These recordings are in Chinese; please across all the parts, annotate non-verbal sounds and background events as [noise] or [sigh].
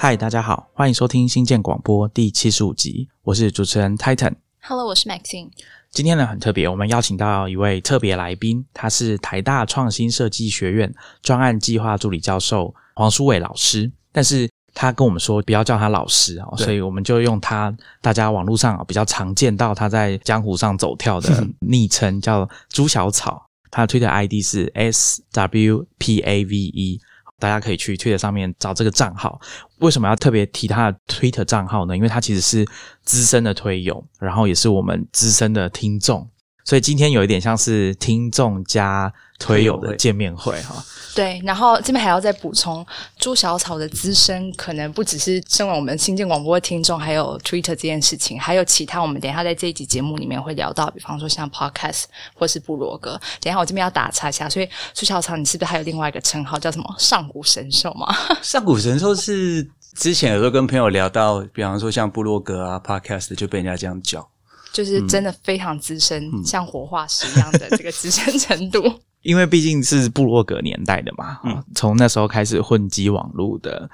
嗨，大家好，欢迎收听新建广播第七十五集，我是主持人 Titan。Hello，我是 Maxine。今天呢很特别，我们邀请到一位特别来宾，他是台大创新设计学院专案计划助理教授黄书伟老师。但是他跟我们说不要叫他老师哦，所以我们就用他大家网络上比较常见到他在江湖上走跳的 [laughs] 昵称叫朱小草，他推的 ID 是 S W P A V E。大家可以去 Twitter 上面找这个账号。为什么要特别提他的 Twitter 账号呢？因为他其实是资深的推友，然后也是我们资深的听众，所以今天有一点像是听众加推友的见面会哈。对，然后这边还要再补充，朱小草的资深可能不只是身为我们新建广播的听众，还有 Twitter 这件事情，还有其他我们等一下在这一集节目里面会聊到，比方说像 Podcast 或是部落格。等一下我这边要打岔一下，所以朱小草，你是不是还有另外一个称号叫什么上古神兽吗？[laughs] 上古神兽是之前有时候跟朋友聊到，比方说像部落格啊、Podcast 就被人家这样叫。就是真的非常资深，像活化石一样的这个资深程度。因为毕竟是部落格年代的嘛，嗯从那时候开始混迹网络的，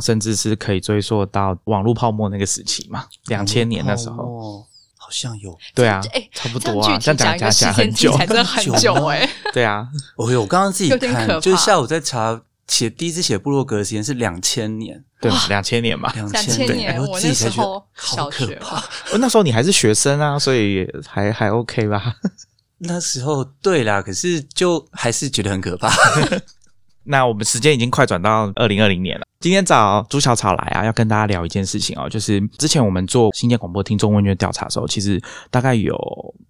甚至是可以追溯到网络泡沫那个时期嘛，两千年那时候，哦，好像有。对啊，哎，差不多啊，这样这样讲讲一个时起来很久，才真的很久哎、[laughs] 对啊，我有，我刚刚自己看，就是下午在查写第一次写部落格的时间是两千年，对，两千年嘛，两2000年然后我自己才觉得那时候好可怕。哦那时候你还是学生啊，所以还还 OK 吧。那时候对啦，可是就还是觉得很可怕。[laughs] 那我们时间已经快转到二零二零年了。今天找朱小草来啊，要跟大家聊一件事情哦，就是之前我们做新建广播听众问卷调查的时候，其实大概有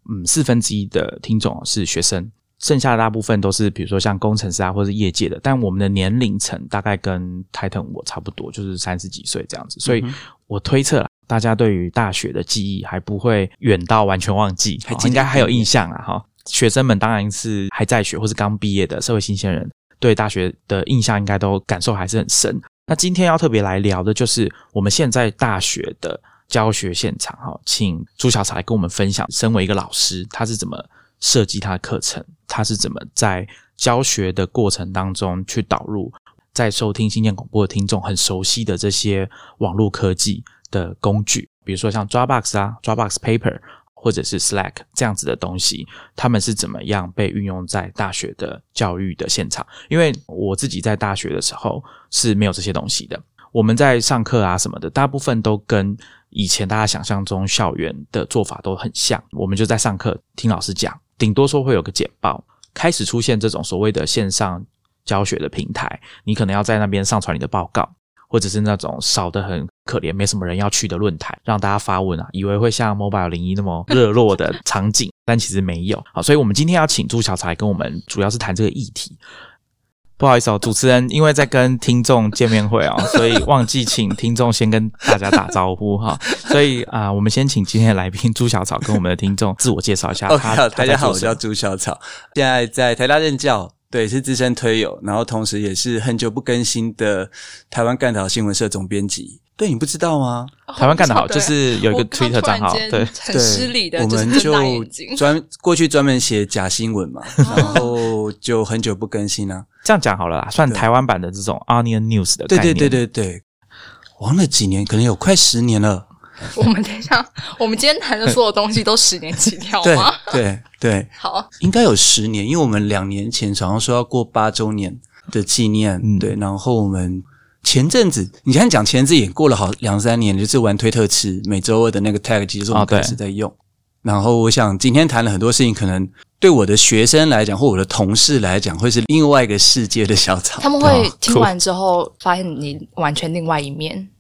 嗯四分之一的听众是学生，剩下的大部分都是比如说像工程师啊，或是业界的。但我们的年龄层大概跟 Titan 我差不多，就是三十几岁这样子，所以我推测啦。大家对于大学的记忆还不会远到完全忘记，还应该还有印象啊哈。学生们当然是还在学或是刚毕业的社会新鲜人，对大学的印象应该都感受还是很深。那今天要特别来聊的就是我们现在大学的教学现场哈，请朱小草来跟我们分享，身为一个老师，他是怎么设计他的课程，他是怎么在教学的过程当中去导入在收听新建广播的听众很熟悉的这些网络科技的工具，比如说像 Dropbox 啊、Dropbox Paper。或者是 Slack 这样子的东西，他们是怎么样被运用在大学的教育的现场？因为我自己在大学的时候是没有这些东西的。我们在上课啊什么的，大部分都跟以前大家想象中校园的做法都很像。我们就在上课听老师讲，顶多说会有个简报。开始出现这种所谓的线上教学的平台，你可能要在那边上传你的报告。或者是那种少的很可怜、没什么人要去的论坛，让大家发问啊，以为会像 Mobile 零一那么热络的场景，但其实没有。好，所以我们今天要请朱小才跟我们主要是谈这个议题。不好意思哦，主持人因为在跟听众见面会哦，[laughs] 所以忘记请听众先跟大家打招呼哈。所以啊、我们先请今天的来宾朱小草跟我们的听众自我介绍一下。[laughs] 大家好，我叫朱小草，现在在台大任教，对，是资深推友，然后同时也是很久不更新的台湾干导新闻社总编辑。对你不知道吗？台湾干得好，就是有一个我刚 Twitter 账号对，很失礼的，我们就。专过去专门写假新闻嘛，然后就很久不更新啊。这样讲好了啦，算台湾版的这种 Onion News 的对概念。对对对对，玩了几年，可能有快十年了。[laughs] 我们等一下，我们今天谈的所有东西都十年起跳对吗？对对，好，应该有十年，因为我们两年前好像说要过八周年的纪念，嗯对，然后我们前阵子，你现在讲前阵子也过了好两三年，就是玩推特吃每周二的那个 tag，其实我们开始在用。然后我想今天谈了很多事情，可能对我的学生来讲，或我的同事来讲，会是另外一个世界的小草。他们会哦听完之后发现你完全另外一面。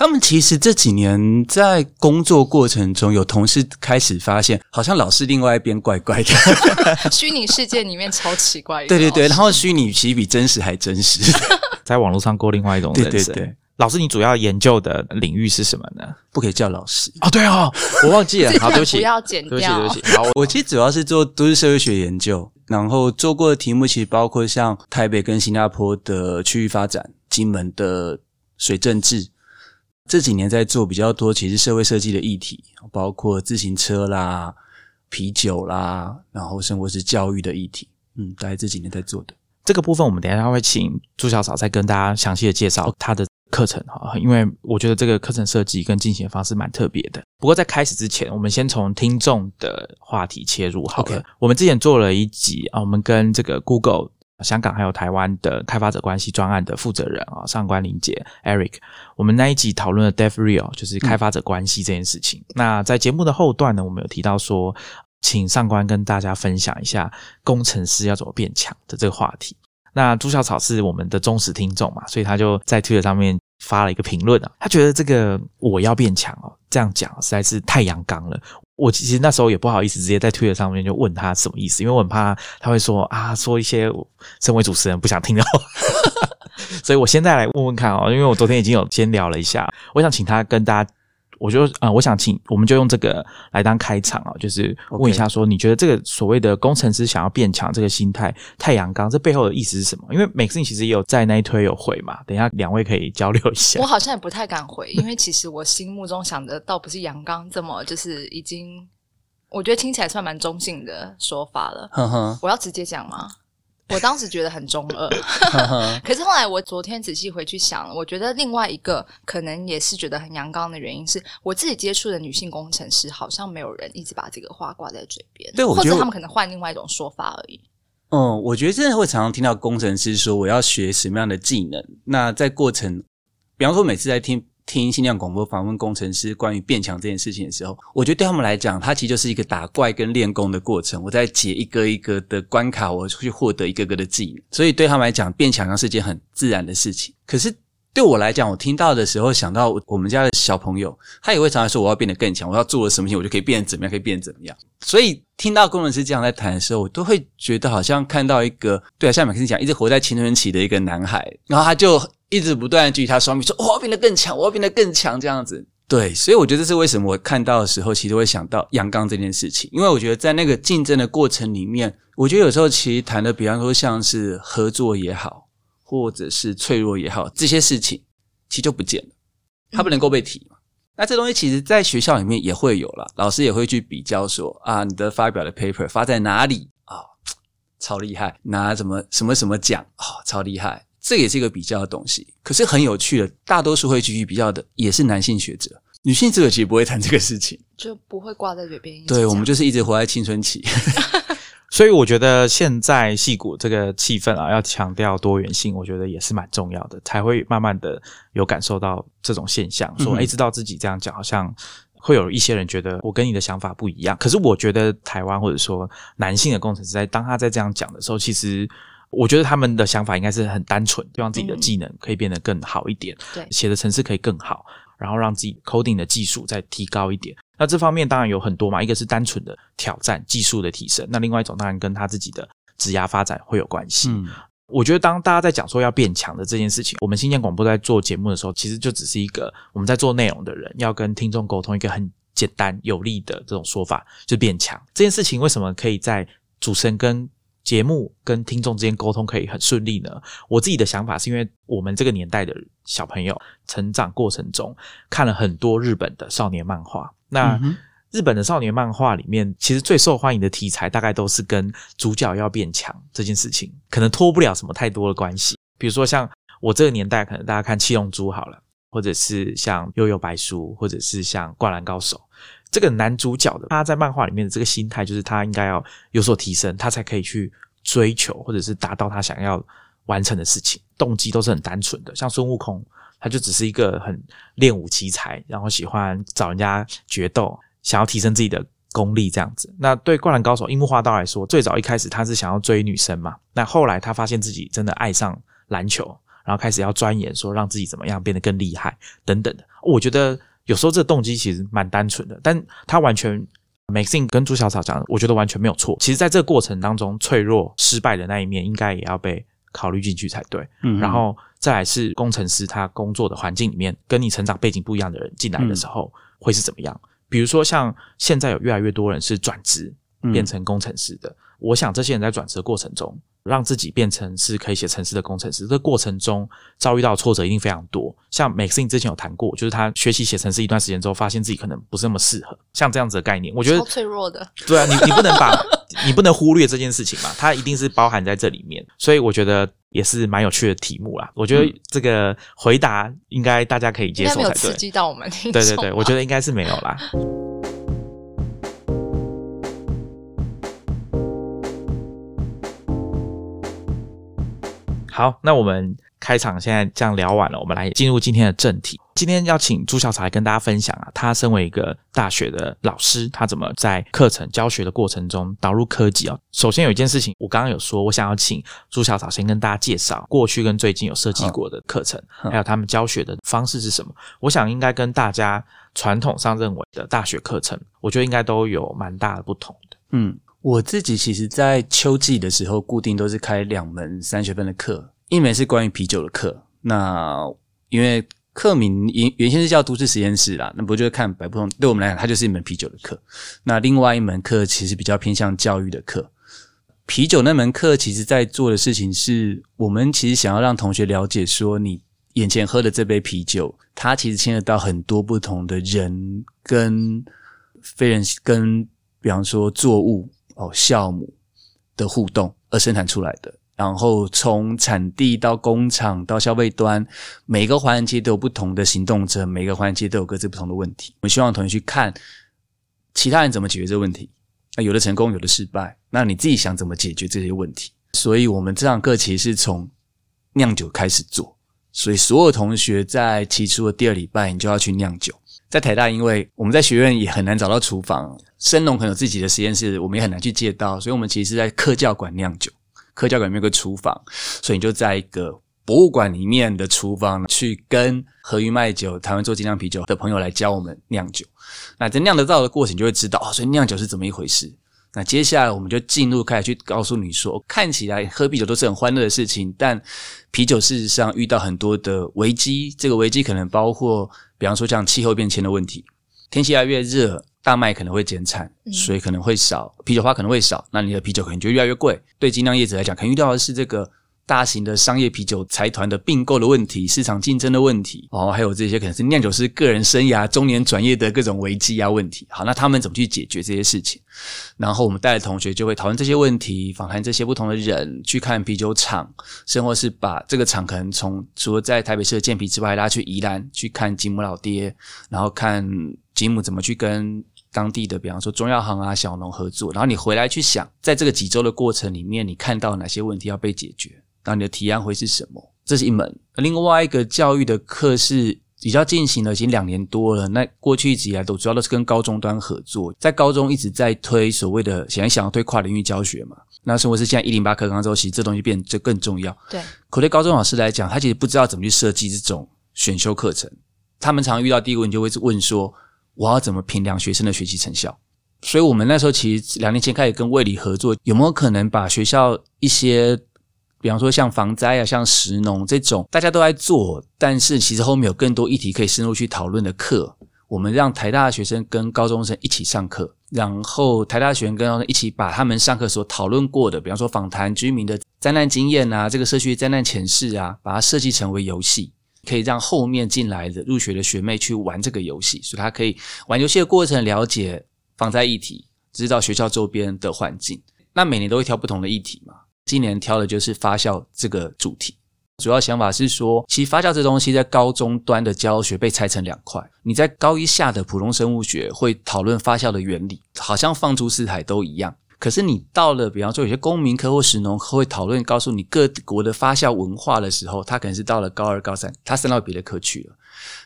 他们其实这几年在工作过程中，有同事开始发现，好像老师另外一边怪怪的。[laughs] [laughs] 虚拟世界里面超奇怪的。对对对，然后后虚拟其实比真实还真实。[laughs] 在网络上过另外一种人生。对对对老师，你主要研究的领域是什么呢？不可以叫老师。哦，对哦，我忘记了，好，对不起，不要剪对不起，对不起。好，我我其实主要是做都市社会学研究，然后做过的题目其实包括像台北跟新加坡的区域发展、金门的水政治。这几年在做比较多，其实社会设计的议题，包括自行车啦、啤酒啦，然后生活是教育的议题。嗯，大概这几年在做的。这个部分，我们等一下会请朱小嫂再跟大家详细的介绍她的课程哈，因为我觉得这个课程设计跟进行的方式蛮特别的。不过在开始之前，我们先从听众的话题切入好了。OK 我们之前做了一集啊，我们跟这个 Google 香港还有台湾的开发者关系专案的负责人啊，上官林杰 Eric，我们那一集讨论了 Dev Real，就是开发者关系这件事情。那在节目的后段呢，我们有提到说，请上官跟大家分享一下工程师要怎么变强的这个话题。那朱小草是我们的忠实听众嘛，所以他就在 Twitter 上面发了一个评论啊，他觉得这个我要变强哦，这样讲实在是太阳刚了。我其实那时候也不好意思直接在推特上面就问他什么意思，因为我很怕他会说啊，说一些身为主持人不想听的话。[laughs] 所以我现在来问问看哦，因为我昨天已经有先聊了一下，我想请他跟大家，我就呃，我想请我们就用这个来当开场啊，就是问一下说，你觉得这个所谓的工程师想要变强这个心态，太阳刚这背后的意思是什么？因为每次其实也有在那一推有回嘛，等一下两位可以交流一下我。好像也不太敢回，因为其实我心目中想的倒不是阳刚这么，就是已经，我觉得听起来算蛮中性的说法了。呵呵我要直接讲吗？我当时觉得很中二，[laughs] 可是后来我昨天仔细回去想，我觉得另外一个可能也是觉得很阳刚的原因是，我自己接触的女性工程师好像没有人一直把这个话挂在嘴边，对我觉得或者他们可能换另外一种说法而已。嗯，我觉得真的会常常听到工程师说我要学什么样的技能。那在过程，比方说每次在听听新量广播访问工程师关于变强这件事情的时候，我觉得对他们来讲，它其实就是一个打怪跟练功的过程。我在解一个一个的关卡，我去获得一个个的技能。所以对他们来讲，变强是件很自然的事情。可是对我来讲，我听到的时候想到我们家的小朋友，他也会常常说我要变得更强，我要做了什么事情，我就可以变得怎么样，可以变得怎么样。所以听到工程师这样在谈的时候，我都会觉得好像看到一个对啊，像马克思讲，一直活在青春期的一个男孩，然后他就一直不断举他双臂说：“我要变得更强，我要变得更强。”这样子。对，所以我觉得这是为什么我看到的时候，其实会想到阳刚这件事情，因为我觉得在那个竞争的过程里面，我觉得有时候其实谈的，比方说像是合作也好，或者是脆弱也好，这些事情其实就不见了，它不能够被提嘛。那这东西其实在学校里面也会有啦，老师也会去比较说啊，你的发表的 paper 发在哪里啊、超厉害，拿什么什么什么奖啊、超厉害，这也是一个比较的东西。可是很有趣的，大多数会继续比较的也是男性学者，女性学者其实不会谈这个事情。就不会挂在嘴边对，我们就是一直活在青春期。[laughs] 所以我觉得现在戏骨这个气氛啊，要强调多元性，我觉得也是蛮重要的，才会慢慢的有感受到这种现象，说哎、诶知道自己这样讲，好像会有一些人觉得我跟你的想法不一样。可是我觉得台湾或者说男性的工程师在当他在这样讲的时候，其实。我觉得他们的想法应该是很单纯，希望自己的技能可以变得更好一点，对写的程式可以更好，然后让自己 coding 的技术再提高一点。那这方面当然有很多嘛，一个是单纯的挑战技术的提升，那另外一种当然跟他自己的职涯发展会有关系。嗯我觉得当大家在讲说要变强的这件事情，我们新建广播在做节目的时候，其实就只是一个我们在做内容的人要跟听众沟通一个很简单有力的这种说法，就是变强这件事情。为什么可以在主持人跟节目跟听众之间沟通可以很顺利呢？我自己的想法是因为我们这个年代的小朋友成长过程中看了很多日本的少年漫画，那。嗯日本的少年漫画里面，其实最受欢迎的题材大概都是跟主角要变强这件事情，可能脱不了什么太多的关系。比如说像我这个年代，可能大家看《七龙珠》好了，或者是像《悠悠白书》，或者是像《灌篮高手》。这个男主角的他在漫画里面的这个心态，就是他应该要有所提升，他才可以去追求或者是达到他想要完成的事情，动机都是很单纯的。像孙悟空，他就只是一个很练武奇才，然后喜欢找人家决斗，想要提升自己的功力这样子。那对灌篮高手樱木花道来说，最早一开始他是想要追女生嘛，那后来他发现自己真的爱上篮球，然后开始要钻研说让自己怎么样变得更厉害等等的。我觉得有时候这个动机其实蛮单纯的，但他完全。Maxine 跟朱小草讲的，我觉得完全没有错。其实，在这个过程当中，脆弱、失败的那一面，应该也要被考虑进去才对。嗯然后再来是工程师他工作的环境里面，跟你成长背景不一样的人进来的时候，会是怎么样？比如说，像现在有越来越多人是转职嗯变成工程师的，我想这些人在转职的过程中，让自己变成是可以写程式的工程师，这个过程中遭遇到的挫折一定非常多。像 Maxine 之前有谈过，就是他学习写程式一段时间之后，发现自己可能不是那么适合，像这样子的概念，我觉得脆弱的，对啊，你你不能把你不能忽略这件事情嘛，它一定是包含在这里面，所以我觉得也是蛮有趣的题目啦。我觉得这个回答应该大家可以接受才对。刺激到我们听众对对对，我觉得应该是没有啦。好，那我们开场现在这样聊完了，我们来进入今天的正题。今天要请朱小草来跟大家分享啊，他身为一个大学的老师，他怎么在课程教学的过程中导入科技哦。首先有一件事情，我刚刚有说，我想要请朱小草先跟大家介绍过去跟最近有设计过的课程，还有他们教学的方式是什么。我想应该跟大家传统上认为的大学课程，我觉得应该都有蛮大的不同的。嗯，我自己其实，在秋季的时候，固定都是开两门三学分的课，一门是关于啤酒的课。那因为课名原原先是叫都市实验室啦，那不就是看百不同？对我们来讲，它就是一门啤酒的课。那另外一门课其实比较偏向教育的课。啤酒那门课，其实在做的事情是我们其实想要让同学了解说，你眼前喝的这杯啤酒，它其实牵扯到很多不同的人跟非人跟，比方说作物哦酵母的互动而生产出来的。然后从产地到工厂到消费端，每个环节都有不同的行动者，每个环节都有各自不同的问题。我们希望同学去看其他人怎么解决这个问题，那有的成功，有的失败。那你自己想怎么解决这些问题？所以我们这堂课其实是从酿酒开始做，所以所有同学在起初的第二礼拜，你就要去酿酒。在台大，因为我们在学院也很难找到厨房，生农可能有自己的实验室，我们也很难去借到，所以我们其实是在科教馆酿酒。科教馆里面有个厨房，所以你就在一个博物馆里面的厨房去跟和鱼卖酒、台湾做精酿啤酒的朋友来教我们酿酒。那在酿得到的过程，就会知道哦，所以酿酒是怎么一回事。那接下来我们就进入开始去告诉你说，看起来喝啤酒都是很欢乐的事情，但啤酒事实上遇到很多的危机。这个危机可能包括，比方说像气候变迁的问题，天气越来越热。大麦可能会减产，水可能会少，啤酒花可能会少，那你的啤酒可能就越来越贵。对精酿业者来讲，可能遇到的是这个大型的商业啤酒财团的并购的问题、市场竞争的问题，哦，还有这些可能是酿酒师个人生涯、中年转业的各种危机啊问题。好，那他们怎么去解决这些事情？然后我们带的同学就会讨论这些问题，访谈这些不同的人，去看啤酒厂，甚或是把这个厂可能从除了在台北市的建啤之外，拉去宜兰去看吉姆老爹，然后看吉姆怎么去跟。当地的，比方说中药行啊、小农合作，然后你回来去想，在这个几周的过程里面，你看到哪些问题要被解决？然后你的提案会是什么？这是一门。另外一个教育的课是比较进行了已经两年多了。那过去一直以来都主要都是跟高中端合作，在高中一直在推所谓的想一想要推跨领域教学嘛。那生活是现在一零八课纲之后，其实这东西变就更重要。对，可对高中老师来讲，他其实不知道怎么去设计这种选修课程。他们常遇到第一个问题就会问说。我要怎么评量学生的学习成效？所以，我们那时候其实两年前开始跟卫理合作，有没有可能把学校一些，比方说像防灾啊、像食农这种大家都在做，但是其实后面有更多议题可以深入去讨论的课，我们让台大的学生跟高中生一起上课，然后台大学生跟高中一起把他们上课所讨论过的，比方说访谈居民的灾难经验啊，这个社区灾难前世啊，把它设计成为游戏。可以让后面进来的入学的学妹去玩这个游戏，所以他可以玩游戏的过程了解防灾议题，知道学校周边的环境。那每年都会挑不同的议题嘛，今年挑的就是发酵这个主题。主要想法是说，其实发酵这东西在高中端的教学被拆成两块，你在高一下的普通生物学会讨论发酵的原理，好像放诸四海都一样。可是你到了，比方说有些公民科或食农科会讨论，告诉你各国的发酵文化的时候，他可能是到了高二、高三，他升到别的科去了。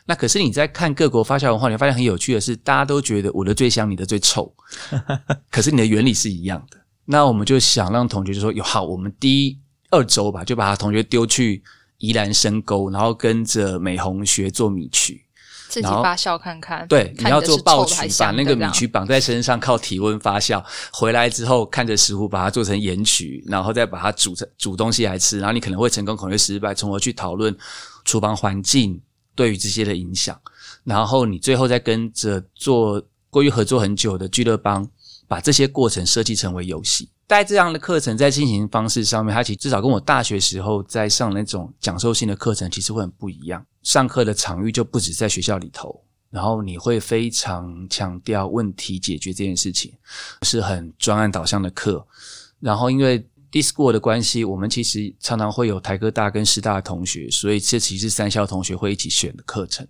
那可是你在看各国发酵文化，你会发现很有趣的是，大家都觉得我的最香，你的最臭，[laughs] 可是你的原理是一样的。那我们就想让同学就说，有好，我们第一二周吧，就把他同学丢去宜兰深沟，然后跟着美红学做米曲。自己发酵看看，对，你要做爆曲，把那个米曲曲绑在身上，靠体温发酵。回来之后，看着食谱把它做成盐曲，然后再把它煮成煮东西来吃。然后你可能会成功，可能会失败，从而去讨论厨房环境对于这些的影响。然后你最后再跟着做过于合作很久的俱乐帮，把这些过程设计成为游戏。带这样的课程在进行方式上面，它其实至少跟我大学时候在上那种讲授性的课程，其实会很不一样。上课的场域就不止在学校里头，然后你会非常强调问题解决这件事情，是很专案导向的课。然后因为 Discord 的关系，我们其实常常会有台科大跟师大的同学，所以这其实是三校同学会一起选的课程。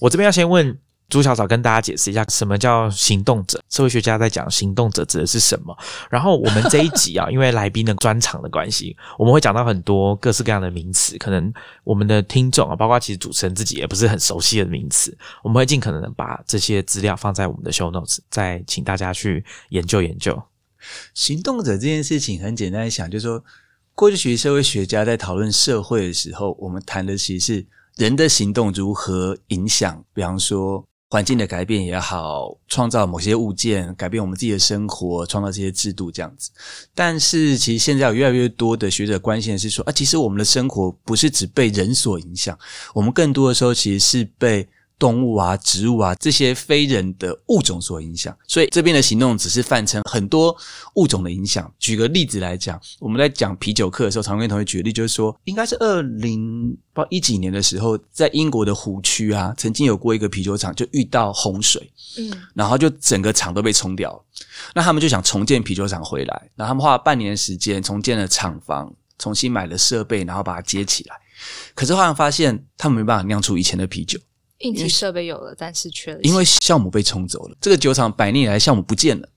我这边要先问朱小草跟大家解释一下，什么叫行动者？社会学家在讲行动者指的是什么？然后我们这一集啊，[laughs] 因为来宾的专场的关系，我们会讲到很多各式各样的名词，可能我们的听众啊，包括其实主持人自己也不是很熟悉的名词，我们会尽可能的把这些资料放在我们的 show notes，再请大家去研究研究。行动者这件事情很简单想，就是说，过去学社会学家在讨论社会的时候，我们谈的其实是人的行动如何影响，比方说环境的改变也好，创造某些物件，改变我们自己的生活，创造这些制度这样子。但是，其实现在有越来越多的学者关心的是说，啊，其实我们的生活不是只被人所影响，我们更多的时候其实是被。动物啊，植物啊，这些非人的物种所影响，所以这边的行动只是泛称很多物种的影响。举个例子来讲，我们在讲啤酒课的时候，常跟同学举例，就是说，应该是二零不一几年的时候，在英国的湖区啊，曾经有过一个啤酒厂就遇到洪水，嗯，然后就整个厂都被冲掉了。那他们就想重建啤酒厂回来，然后他们花了半年时间重建了厂房，重新买了设备，然后把它接起来。可是后来发现，他们没办法酿出以前的啤酒。应急设备有了，但是缺了。因为酵母被冲走了，这个酒厂百年以来酵母不见了。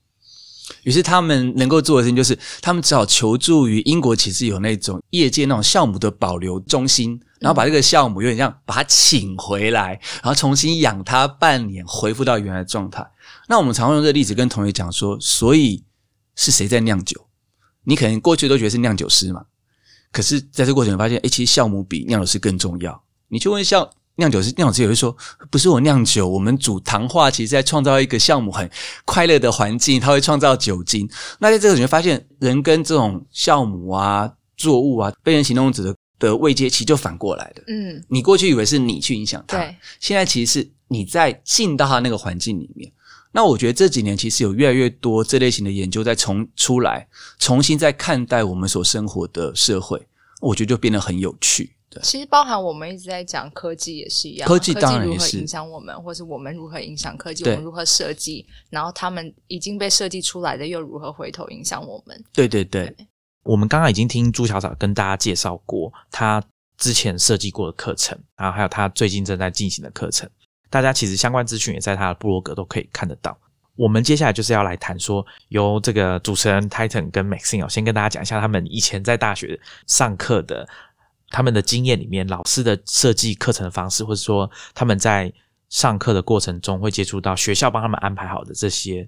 于是他们能够做的事情就是，他们只好求助于英国，其实有那种业界那种酵母的保留中心，然后把这个酵母有点像把它请回来，然后重新养它半年，恢复到原来的状态。那我们常用这个例子跟同学讲说，所以是谁在酿酒？你可能过去都觉得是酿酒师嘛，可是在这过程发现，哎，其实酵母比酿酒师更重要。你去问酵。酿酒师酿酒师也会说，不是我酿酒，我们煮糖化，其实在创造一个酵母很快乐的环境，它会创造酒精。那在这个你会发现，人跟这种酵母啊、作物啊、被人行动者的的位阶，其实就反过来的。嗯，你过去以为是你去影响它，现在其实是你在进到他那个环境里面。那我觉得这几年其实有越来越多这类型的研究在重出来，重新在看待我们所生活的社会，我觉得就变得很有趣。其实包含我们一直在讲科技也是一样，科技当然如何影响我们，或是我们如何影响科技，我们如何设计，然后他们已经被设计出来的又如何回头影响我们？对对对，我们刚刚已经听朱小草跟大家介绍过他之前设计过的课程，然后还有他最近正在进行的课程，大家其实相关资讯也在他的部落格都可以看得到。我们接下来就是要来谈说，由这个主持人 Titan 跟 Maxine 先跟大家讲一下他们以前在大学上课的。他们的经验里面，老师的设计课程的方式，或者说他们在上课的过程中会接触到学校帮他们安排好的这些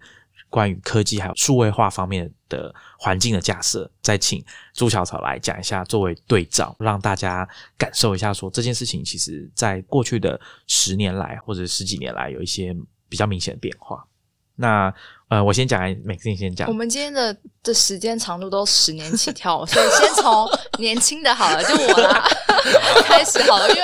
关于科技还有数位化方面的环境的架设，再请朱小草来讲一下，作为对照，让大家感受一下，说这件事情其实在过去的十年来或者十几年来有一些比较明显的变化。那呃，我先讲，每次你先讲。我们今天的的时间长度都十年起跳，所以先从年轻的好了，就我啦 [laughs] 开始好了，因为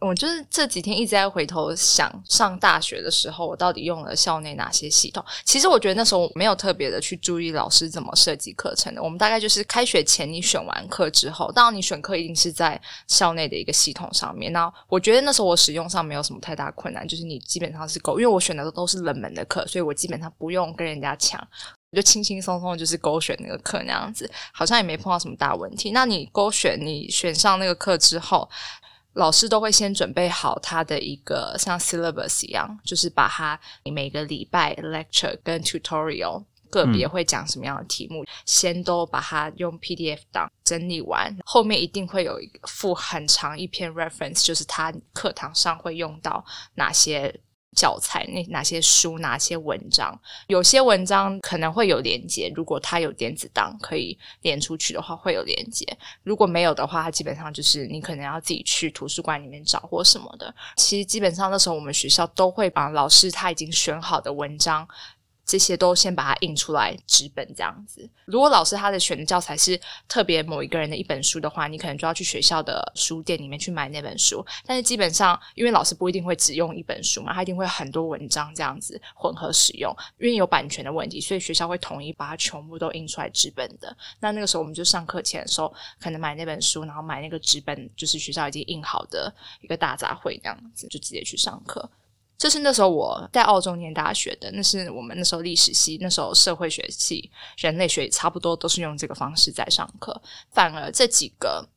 我就是这几天一直在回头想上大学的时候，我到底用了校内哪些系统。其实我觉得那时候没有特别的去注意老师怎么设计课程的。我们大概就是开学前你选完课之后，当然你选课一定是在校内的一个系统上面。那我觉得那时候我使用上没有什么太大困难，就是你基本上是够，因为我选的都是冷门的课，所以我基本上不用。跟人家抢，我就轻轻松松就是勾选那个课那样子，好像也没碰到什么大问题。那你勾选，你选上那个课之后，老师都会先准备好他的一个像 syllabus 一样，就是把他你每个礼拜 lecture 跟 tutorial 个别会讲什么样的题目，先都把它用 PDF 档整理完，后面一定会有一个附很长一篇 reference，就是他课堂上会用到哪些。教材那哪些书哪些文章，有些文章可能会有连接，如果它有电子档可以连出去的话，会有连接；如果没有的话，它基本上就是你可能要自己去图书馆里面找或什么的。其实基本上那时候我们学校都会把老师他已经选好的文章。这些都先把它印出来纸本这样子。如果老师他的选的教材是特别某一个人的一本书的话，你可能就要去学校的书店里面去买那本书。但是基本上，因为老师不一定会只用一本书嘛，他一定会很多文章这样子混合使用。因为有版权的问题，所以学校会统一把它全部都印出来纸本的。那那个时候我们就上课前的时候，可能买那本书，然后买那个纸本，就是学校已经印好的一个大杂烩这样子，就直接去上课。就是那时候我在澳洲念大学的，那是我们那时候历史系，那时候社会学系、人类学差不多都是用这个方式在上课。反而这几个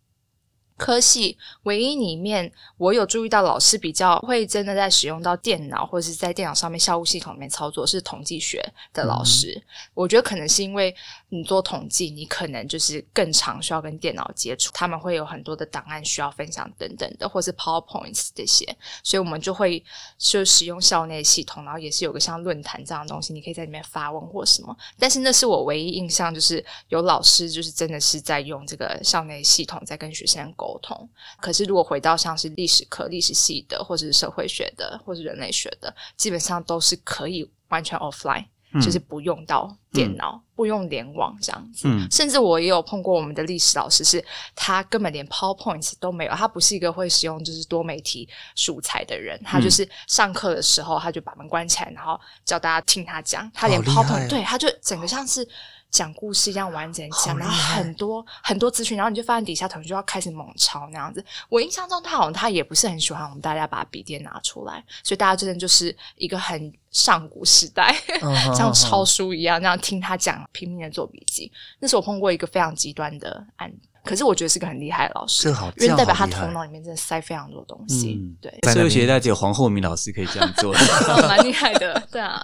科系，唯一里面我有注意到老师比较会真的在使用到电脑或者是在电脑上面校务系统里面操作是统计学的老师。我觉得可能是因为你做统计，你可能就是更常需要跟电脑接触，他们会有很多的档案需要分享等等的，或是 PowerPoints 这些，所以我们就会就使用校内系统，然后也是有个像论坛这样的东西，你可以在里面发问或什么。但是那是我唯一印象，就是有老师就是真的是在用这个校内系统在跟学生沟通。可是如果回到像是历史课、历史系的，或者是社会学的，或是人类学的，基本上都是可以完全 offline。就是不用到电脑，不用联网这样子。甚至我也有碰过我们的历史老师，是他根本连 PowerPoint 都没有，他不是一个会使用就是多媒体素材的人。他就是上课的时候，他就把门关起来，然后叫大家听他讲。他连 PowerPoint 对，他就整个像是。讲故事一样完整讲，然后很多很多资讯，然后你就发现底下同学就要开始猛抄那样子。我印象中他好像他也不是很喜欢我们大家把笔电拿出来，所以大家真的就是一个很上古时代，[laughs] 像抄书一样那样听他讲，拼命的做笔记。那是我碰过一个非常极端的案例，可是我觉得是个很厉害的老师，因为代表他头脑里面真的塞非常多东西。对，社会学只有黄厚明老师可以这样做，[laughs] 蛮厉害的。对啊，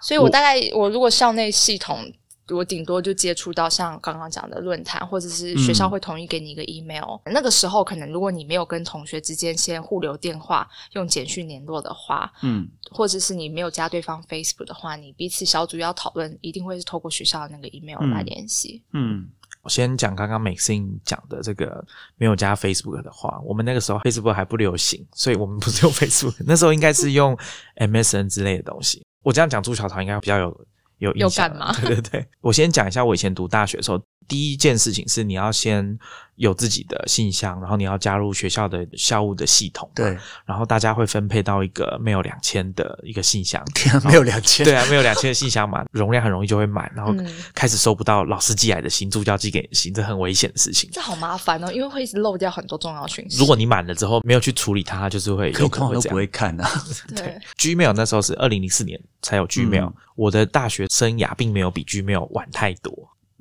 所以我大概我如果校内系统。我顶多就接触到像刚刚讲的论坛，或者是学校会同意给你一个 email。那个时候，可能如果你没有跟同学之间先互留电话，用简讯联络的话，嗯，或者是你没有加对方 Facebook 的话，你彼此小组要讨论，一定会是透过学校的那个 email 来联系。嗯，我先讲刚刚美心讲的这个没有加 Facebook 的话，我们那个时候 Facebook 还不流行，所以我们不是用 Facebook，那时候应该是用 MSN 之类的东西。我这样讲，朱小桃应该比较有。有有感吗？[laughs] 对对对，我先讲一下我以前读大学的时候，第一件事情是你要先有自己的信箱，然后你要加入学校的校务的系统。对，然后大家会分配到一个没有两千的一个信箱。天，[laughs] 没有两千？对啊，没有两千的信箱嘛，[laughs] 容量很容易就会满，然后开始收不到老师寄来的信，助教寄给你信，这很危险的事情。这好麻烦哦，因为会漏掉很多重要讯息。如果你满了之后没有去处理它，就是会有可能都不会看啊。[laughs] 对，Gmail 那时候是二零零四年才有 Gmail。我的大学生涯并没有比 Gmail 晚太多。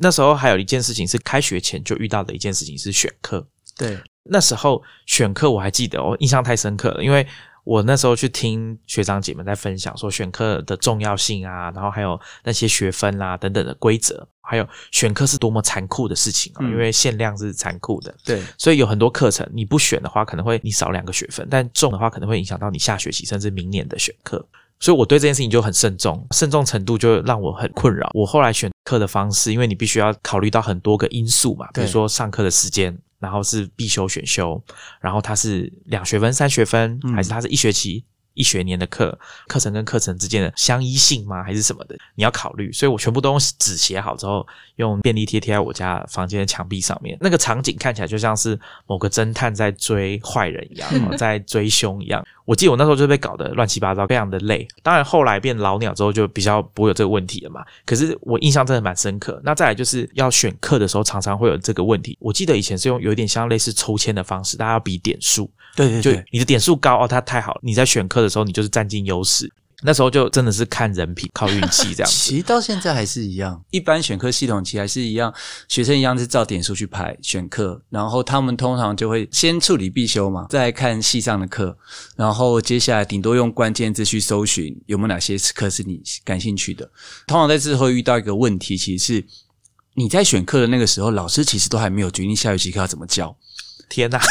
那时候还有一件事情是开学前就遇到的一件事情是选课。对，那时候选课我还记得，我印象太深刻了，因为我那时候去听学长姐们在分享说选课的重要性啊，然后还有那些学分啦等等的规则，还有选课是多么残酷的事情啊，因为限量是残酷的。对，所以有很多课程你不选的话，可能会你少两个学分，但中的话可能会影响到你下学期甚至明年的选课。所以我对这件事情就很慎重，慎重程度就让我很困扰。我后来选课的方式，因为你必须要考虑到很多个因素嘛，比如说上课的时间，然后是必修选修，然后它是两学分、三学分，还是它是一学期。一学年的课，课程跟课程之间的相依性吗？还是什么的？你要考虑。所以我全部都用纸写好之后，用便利贴贴在我家房间的墙壁上面。那个场景看起来就像是某个侦探在追坏人一样，在追凶一样。我记得我那时候就被搞得乱七八糟，非常的累。当然后来变老鸟之后，就比较不会有这个问题了嘛。可是我印象真的蛮深刻。那再来就是要选课的时候，常常会有这个问题。我记得以前是用有一点像类似抽签的方式，大家要比点数。对对对，你的点数高哦，它太好了。你在选课的时候，你就是占尽优势。那时候就真的是看人品、靠运气这样。[laughs] 其实到现在还是一样，一般选课系统其实还是一样，学生一样是照点数去排选课，然后他们通常就会先处理必修嘛，再看系上的课，然后接下来顶多用关键字去搜寻有没有哪些课是你感兴趣的。通常在之后遇到一个问题，其实是你在选课的那个时候，老师其实都还没有决定下学期课要怎么教。天哪！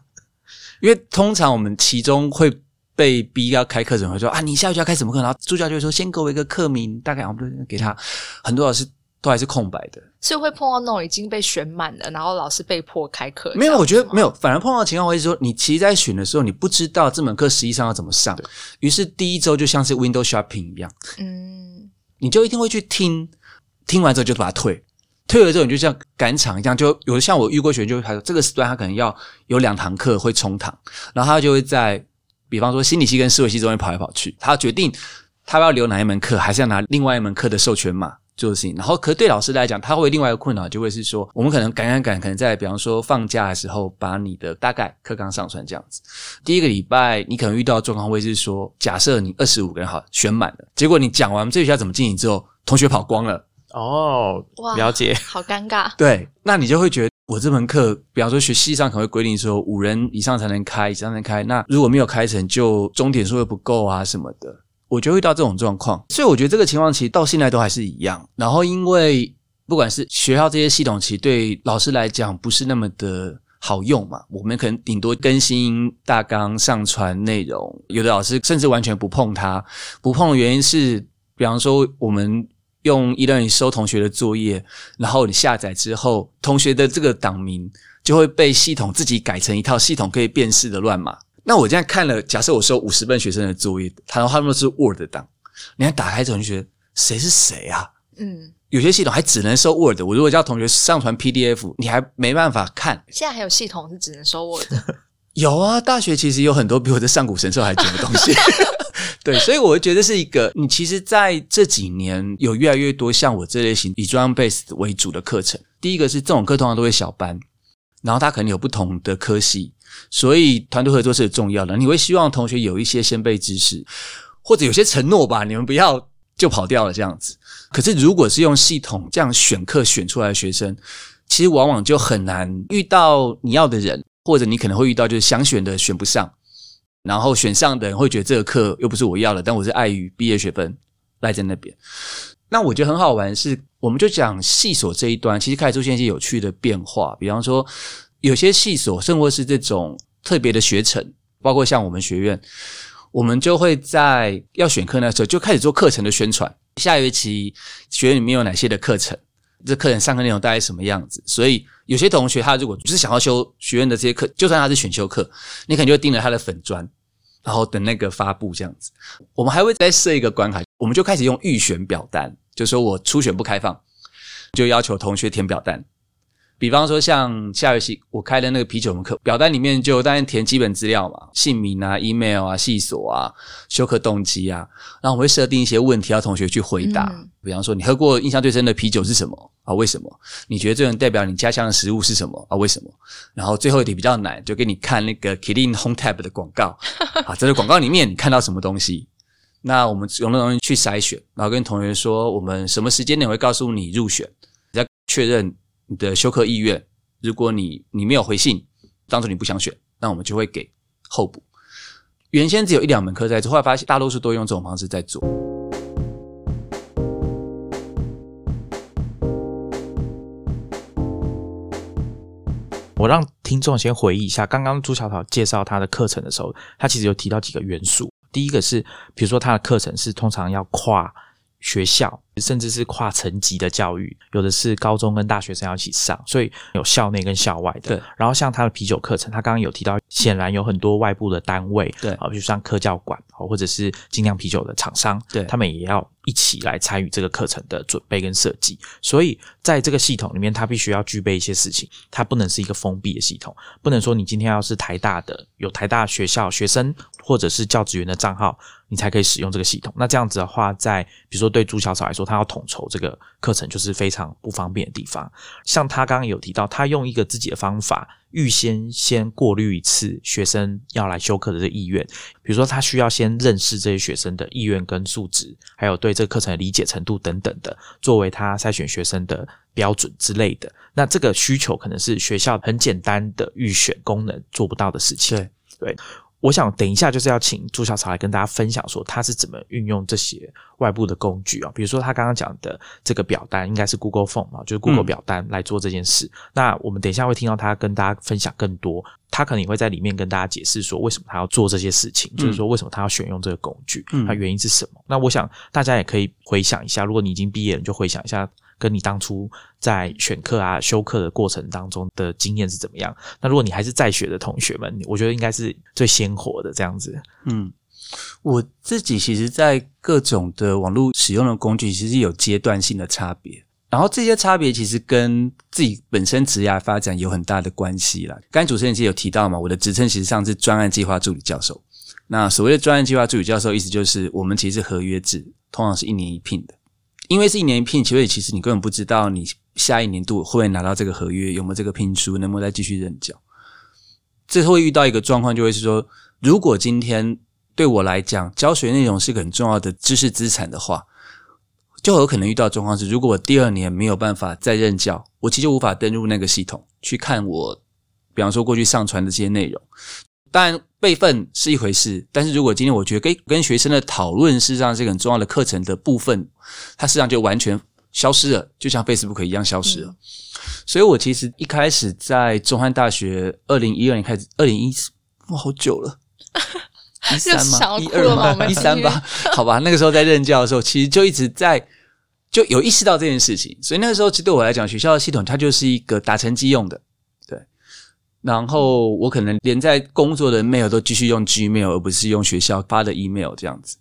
[laughs] 因为通常我们其中会被逼要开课程，会说啊，你下学期要开什么课？然后助教就会说，先给我一个课名，大概我们给他。很多老师都还是空白的，所以会碰到那种已经被选满了，然后老师被迫开课。没有，我觉得没有，反而碰到情况会是说，你其实，在选的时候，你不知道这门课实际上要怎么上，于是第一周就像是 window shopping 一样，嗯，你就一定会去听，听完之后就把它退。退了之后，你就像赶场一样，就有的像我遇过学员，就他说这个时段他可能要有两堂课会冲堂，然后他就会在，比方说心理系跟思维系中间跑来跑去，他决定他要留哪一门课，还是要拿另外一门课的授权码做的事情。然后，可对老师来讲，他会另外一个困扰就会是说，我们可能赶赶赶，可能在比方说放假的时候，把你的大概课纲上传这样子。第一个礼拜，你可能遇到的状况会是说，假设你二十五个人好选满了，结果你讲完这学校怎么进行之后，同学跑光了。哦，哇了解。好尴尬。对，那你就会觉得我这门课，比方说学系上可能会规定说五人以上才能开，以上才能开。那如果没有开成，就终点数又不够啊什么的，我就会遇到这种状况。所以我觉得这个情况其实到现在都还是一样。然后因为不管是学校这些系统，其实对老师来讲不是那么的好用嘛，我们可能顶多更新大纲、上传内容，有的老师甚至完全不碰它。不碰的原因是，比方说我们。用 e-learning 收同学的作业，然后你下载之后，同学的这个档名就会被系统自己改成一套系统可以辨识的乱码。那我现在看了，假设我收五十份学生的作业，他他们都是 Word 档，你看打开之后就觉得谁是谁啊？嗯，有些系统还只能收 Word，我如果叫同学上传 PDF，你还没办法看。现在还有系统是只能收 Word？，[laughs] 有啊，大学其实有很多比我的上古神兽还简的东西。[laughs] 对，所以我会觉得是一个，你其实在这几年有越来越多像我这类型以专业 base 为主的课程。第一个是这种课通常都会小班，然后它可能有不同的科系，所以团队合作是很重要的。你会希望同学有一些先辈知识，或者有些承诺吧，你们不要就跑掉了这样子。可是如果是用系统这样选课选出来的学生，其实往往就很难遇到你要的人，或者你可能会遇到就是想选的选不上。然后选上的人会觉得这个课又不是我要的，但我是碍于毕业学分赖在那边。那我觉得很好玩是，我们就讲系所这一端，其实开始出现一些有趣的变化。比方说，有些系所，甚或是这种特别的学程，包括像我们学院，我们就会在要选课那时候就开始做课程的宣传。下学期学院里面有哪些的课程？这课程上课内容大概什么样子？所以有些同学他如果就是想要修学院的这些课，就算他是选修课，你可能就盯着他的粉砖，然后等那个发布这样子。我们还会再设一个关卡，我们就开始用预选表单，就说我初选不开放，就要求同学填表单。比方说，像下学期我开的那个啤酒门课，表单里面就当然填基本资料嘛，姓名啊、email 啊、系所啊、修课动机啊，然后我会设定一些问题要同学去回答。比方说，你喝过印象最深的啤酒是什么啊？为什么？你觉得最能代表你家乡的食物是什么啊？为什么？然后最后一题比较难，就给你看那个 Killing Home Tab 的广告 [laughs] 啊，在这广告里面你看到什么东西？那我们用那东西去筛选，然后跟同学说，我们什么时间点会告诉你入选，要确认。你的休课意愿，如果你你没有回信，当初你不想选，那我们就会给候补。原先只有一两门课在做，后来发现大多数都用这种方式在做。我让听众先回忆一下，刚刚朱小桃介绍他的课程的时候，他其实有提到几个元素。第一个是，比如说他的课程是通常要跨。学校甚至是跨层级的教育，有的是高中跟大学生要一起上，所以有校内跟校外的。然后像他的啤酒课程，他刚刚有提到，显然有很多外部的单位，对啊，比如像科教馆或者是精酿啤酒的厂商，对，他们也要一起来参与这个课程的准备跟设计。所以在这个系统里面，它必须要具备一些事情，它不能是一个封闭的系统，不能说你今天要是台大的有台大学校学生或者是教职员的账号。你才可以使用这个系统。那这样子的话，在比如说对朱小草来说，他要统筹这个课程，就是非常不方便的地方。像他刚刚有提到，他用一个自己的方法，预先先过滤一次学生要来修课的这意愿。比如说，他需要先认识这些学生的意愿跟素质，还有对这个课程的理解程度等等的，作为他筛选学生的标准之类的。那这个需求可能是学校很简单的预选功能做不到的事情。对对。我想等一下就是要请朱小草来跟大家分享说他是怎么运用这些外部的工具啊，比如说他刚刚讲的这个表单应该是 Google Form 嘛，就是 Google 表单来做这件事。那我们等一下会听到他跟大家分享更多，他可能也会在里面跟大家解释说为什么他要做这些事情，就是说为什么他要选用这个工具，他原因是什么。那我想大家也可以回想一下，如果你已经毕业了，就回想一下。跟你当初在选课啊、修课的过程当中的经验是怎么样？那如果你还是在学的同学们，我觉得应该是最鲜活的这样子。嗯，我自己其实，在各种的网络使用的工具，其实有阶段性的差别。然后这些差别其实跟自己本身职业发展有很大的关系啦。刚才主持人其实有提到嘛，我的职称其实上是专案计划助理教授。那所谓的专案计划助理教授，意思就是我们其实是合约制，通常是一年一聘的。因为是一年一聘，所以其实你根本不知道你下一年度会不会拿到这个合约，有没有这个聘书，能不能再继续任教。这会遇到一个状况，就会是说，如果今天对我来讲，教学内容是个很重要的知识资产的话，就有可能遇到状况是，如果我第二年没有办法再任教，我其实无法登入那个系统去看我，比方说过去上传的这些内容。当然备份是一回事，但是如果今天我觉得跟跟学生的讨论事实上是一个很重要的课程的部分，它实际上就完全消失了，就像 Facebook 一样消失了。所以我其实一开始在中汉大学，二零一二年开始，二零一哇好久了，一三吗？[laughs] 一二吗？一三吧？[laughs] 好吧，那个时候在任教的时候，其实就一直在就有意识到这件事情，所以那个时候其实对我来讲，学校的系统它就是一个打成绩用的。然后我可能连在工作的 mail 都继续用 Gmail，而不是用学校发的 email 这样子。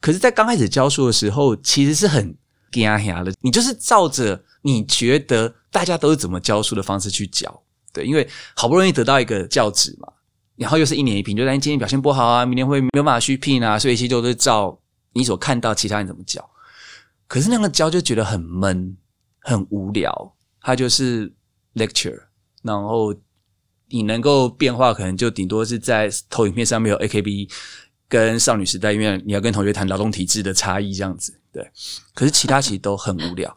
可是，在刚开始教书的时候，其实是很嗲嗲的。你就是照着你觉得大家都是怎么教书的方式去教，对，因为好不容易得到一个教职嘛，然后又是一年一聘，就担心今天表现不好啊，明年会没有办法续聘啊，所以其实都是照你所看到其他人怎么教。可是那个教就觉得很闷、很无聊，它就是 lecture，然后。你能够变化，可能就顶多是在投影片上面有 AKB 跟少女时代，因为你要跟同学谈劳动体制的差异这样子，对。可是其他其实都很无聊。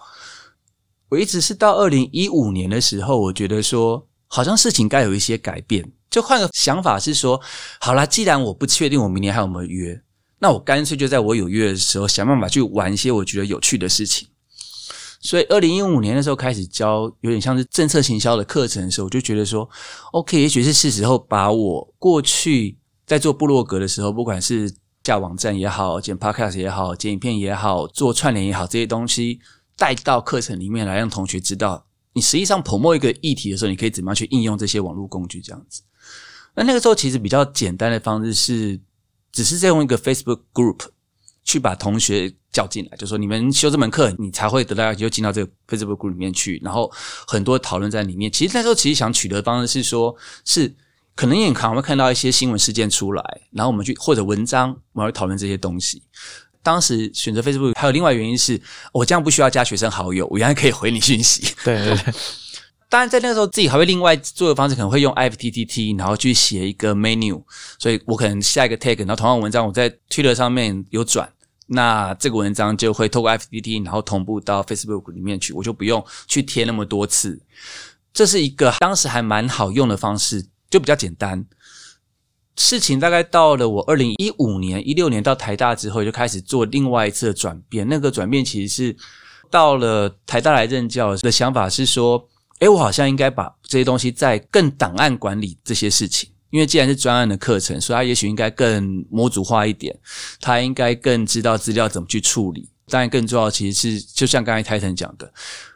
我一直是到二零一五年的时候，我觉得说好像事情该有一些改变，就换个想法是说，好啦，既然我不确定我明年还有没有约，那我干脆就在我有约的时候想办法去玩一些我觉得有趣的事情。所以，二零一五年的时候开始教有点像是政策行销的课程的时候，我就觉得说，OK，也许是是时候把我过去在做部落格的时候，不管是架网站也好，剪 Podcast 也好，剪影片也好，做串联也好，这些东西带到课程里面来，让同学知道，你实际上捧墨一个议题的时候，你可以怎么样去应用这些网络工具这样子。那那个时候其实比较简单的方式是，只是在用一个 Facebook Group 去把同学。叫进来，就说你们修这门课，你才会得到就进到这个 Facebook group 里面去，然后很多讨论在里面。其实那时候其实想取得的方式是说，是可能也可能会看到一些新闻事件出来，然后我们去或者文章，我们会讨论这些东西。当时选择 Facebook 还有另外原因是我这样不需要加学生好友，我原来可以回你讯息。对对对。[laughs] 当然在那个时候自己还会另外做的方式，可能会用 IFTTT，然后去写一个 menu，所以我可能下一个 tag，然后同样文章我在 Twitter 上面有转。那这个文章就会透过 FTT，然后同步到 Facebook 里面去，我就不用去贴那么多次。这是一个当时还蛮好用的方式，就比较简单。事情大概到了我二零一五年、一六年到台大之后，就开始做另外一次的转变。那个转变其实是到了台大来任教的想法是说，诶，我好像应该把这些东西在更档案管理这些事情。因为既然是专案的课程，所以他也许应该更模组化一点，他应该更知道资料怎么去处理。当然，更重要其实是就像刚才泰腾讲的，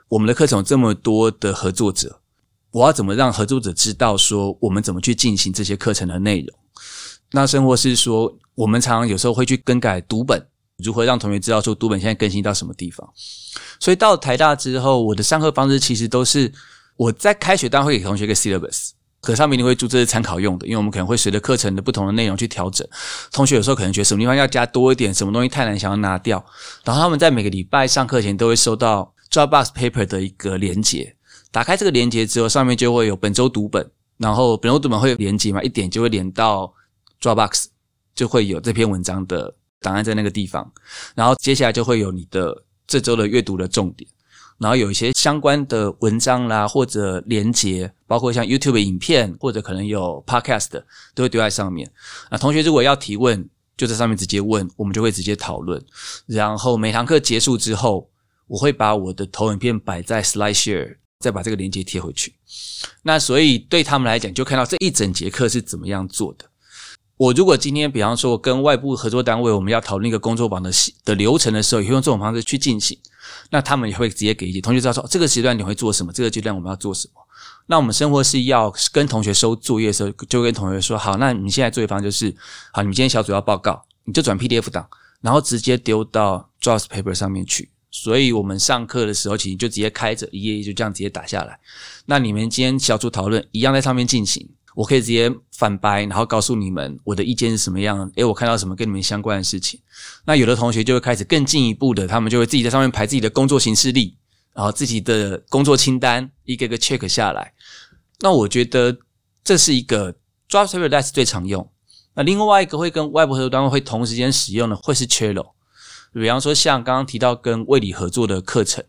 我们的课程有这么多的合作者，我要怎么让合作者知道说我们怎么去进行这些课程的内容？那生活是说，我们常常有时候会去更改读本，如何让同学知道说读本现在更新到什么地方？所以到台大之后，我的上课方式其实都是我在开学当会给同学一个 syllabus。可上面你会注这是参考用的，因为我们可能会随着课程的不同的内容去调整。同学有时候可能觉得什么地方要加多一点，什么东西太难，想要拿掉。然后他们在每个礼拜上课前都会收到 Dropbox Paper 的一个连接，打开这个连接之后，上面就会有本周读本，然后本周读本会有连接嘛，一点就会连到 Dropbox，就会有这篇文章的档案在那个地方。然后接下来就会有你的这周的阅读的重点。然后有一些相关的文章啦，或者连接，包括像 YouTube 影片，或者可能有 Podcast，都会丢在上面。那同学如果要提问，就在上面直接问，我们就会直接讨论。然后每堂课结束之后，我会把我的投影片摆在 Slide Share，再把这个连接贴回去。那所以对他们来讲，就看到这一整节课是怎么样做的。我如果今天，比方说跟外部合作单位，我们要讨论一个工作坊的的流程的时候，也会用这种方式去进行。那他们也会直接给意见，同学知道说这个阶段你会做什么，这个阶段我们要做什么。那我们生活是要跟同学收作业的时候，就跟同学说好，那你现在作业方就是好，你们今天小组要报告，你就转 PDF 档，然后直接丢到 Draws Paper 上面去。所以我们上课的时候，其实就直接开着一页一页就这样直接打下来。那你们今天小组讨论一样在上面进行，我可以直接反白，然后告诉你们我的意见是什么样。诶，我看到什么跟你们相关的事情。那有的同学就会开始更进一步的，他们就会自己在上面排自己的工作行事历，然后自己的工作清单一个个 check 下来。那我觉得这是一个 Draft Paper That's 最常用。那另外一个会跟外部合作单位会同时间使用的，会是 Chello。比方说像刚刚提到跟卫理合作的课程，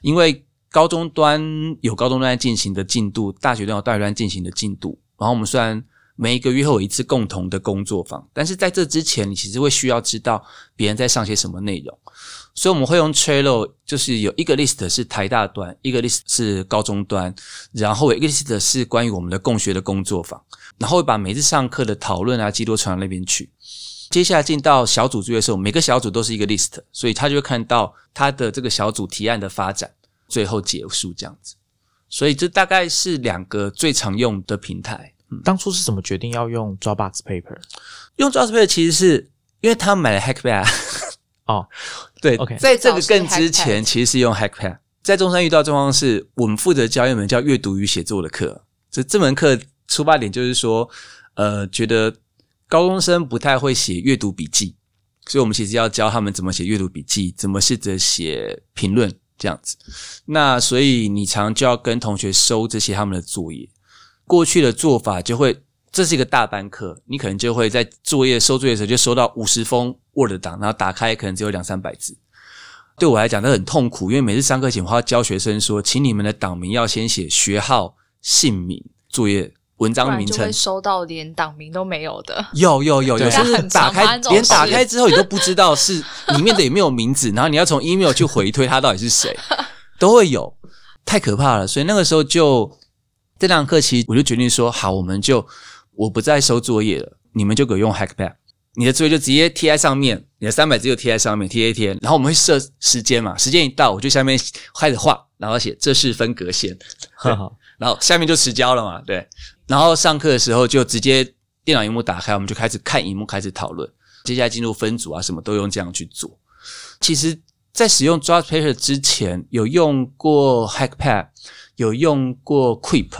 因为高中端有高中端进行的进度，大学端有大学端进行的进度。然后我们虽然每一个月会有一次共同的工作坊，但是在这之前，你其实会需要知道别人在上些什么内容。所以我们会用 Trello，就是有一个 list 是台大端，一个 list 是高中端，然后有一个 list 是关于我们的共学的工作坊，然后会把每次上课的讨论啊记录传到那边去。接下来进到小组作业的时候，每个小组都是一个 list，所以他就会看到他的这个小组提案的发展，最后结束这样子。所以这大概是两个最常用的平台。嗯当初是怎么决定要用 Dropbox Paper？用 Dropbox Paper 其实是因为他买了 Hackpad。哦，[laughs] 对，OK，在这个更之前，其实是用 Hackpad。在中山遇到状况是，我们负责教一门叫阅读与写作的课。这这门课出发点就是说，呃，觉得高中生不太会写阅读笔记，所以我们其实要教他们怎么写阅读笔记，怎么试着写评论这样子。那所以你常就要跟同学收这些他们的作业。过去的做法就会，这是一个大班课，你可能就会在作业收作业的时候就收到五十封 Word 档，然后打开可能只有两三百字。对我来讲，那很痛苦，因为每次上课前我要教学生说，请你们的档名要先写学号、姓名、作业、文章名称然就会。收到连党名都没有的。有有有，对有时候是很打开连打事开之后，你都不知道是里面的有没有名字，然后你要从 email 去回推他到底是谁，都会有，太可怕了。所以那个时候就这堂课，其实我就决定说，好，我们就我不再收作业了，你们就给我用 Hackpad，你的作业就直接贴在上面，你的三百字就贴在上面，贴一贴，然后我们会设时间嘛，时间一到，我就下面开始画，然后写这是分隔线，哈哈，然后下面就迟交了嘛，对。然后上课的时候就直接电脑荧幕打开，我们就开始看荧幕，开始讨论。接下来进入分组啊，什么都用这样去做。其实，在使用 Draft Paper 之前，有用过 Hackpad，有用过 Quip，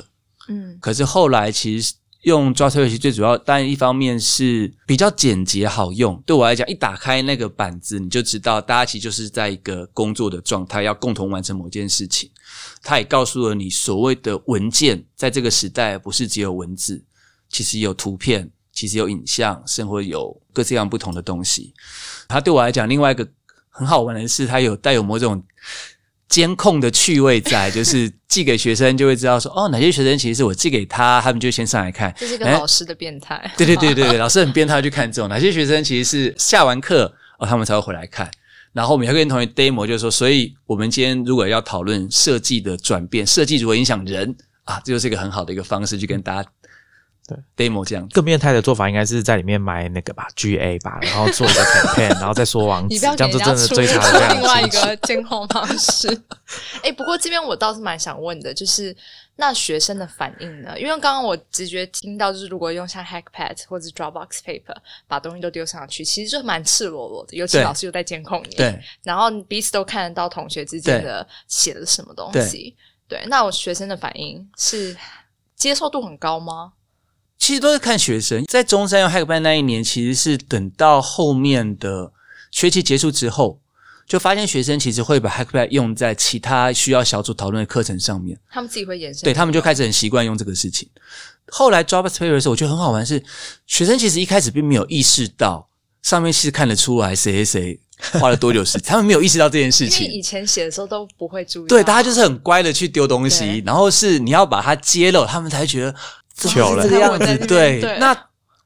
嗯，可是后来其实用 Draft Paper 其实最主要，当然一方面是比较简洁好用。对我来讲，一打开那个板子，你就知道大家其实就是在一个工作的状态，要共同完成某件事情。它也告诉了你，所谓的文件在这个时代不是只有文字，其实有图片，其实有影像，甚或有各式各样不同的东西。它对我来讲，另外一个很好玩的是，它有带有某种监控的趣味在，就是寄给学生就会知道说，哦，哪些学生其实是我寄给他，他们就先上来看。这是个哎老师的变态。对对对对对，[laughs] 老师很变态去看这种哪些学生其实是下完课哦，他们才会回来看。然后我们还跟同学 demo，就是说，所以我们今天如果要讨论设计的转变，设计如何影响人啊，这就是一个很好的一个方式去跟大家对 demo 这样子。更变态的做法应该是在里面买那个吧，GA 吧，然后做一个 campaign，[laughs] 然后再说网址，你不要这样就真的追查的非另外一。个监控方式。[laughs] 哎、不过这边我倒是蛮想问的，就是那学生的反应呢？因为刚刚我直觉听到，就是如果用像 Hackpad 或者 Dropbox Paper 把东西都丢上去，其实就蛮赤裸裸的，尤其老师又在监控你，对，然后彼此都看得到同学之间的写的什么东西。对，那我学生的反应是接受度很高吗？其实都是看学生。在中山用 Hackpad 那一年，其实是等到后面的学期结束之后，就发现学生其实会把 Hackpad 用在其他需要小组讨论的课程上面。他们自己会延伸，对他们就开始很习惯用这个事情。后来 Dropbox Paper 的时候，我觉得很好玩是，学生其实一开始并没有意识到上面是看得出来谁谁谁花了多久时间，[laughs] 他们没有意识到这件事因为情。以前写的时候都不会注意到，对，大家就是很乖的去丢东西，然后是你要把它揭露，他们才觉得糗了是这个样子。对那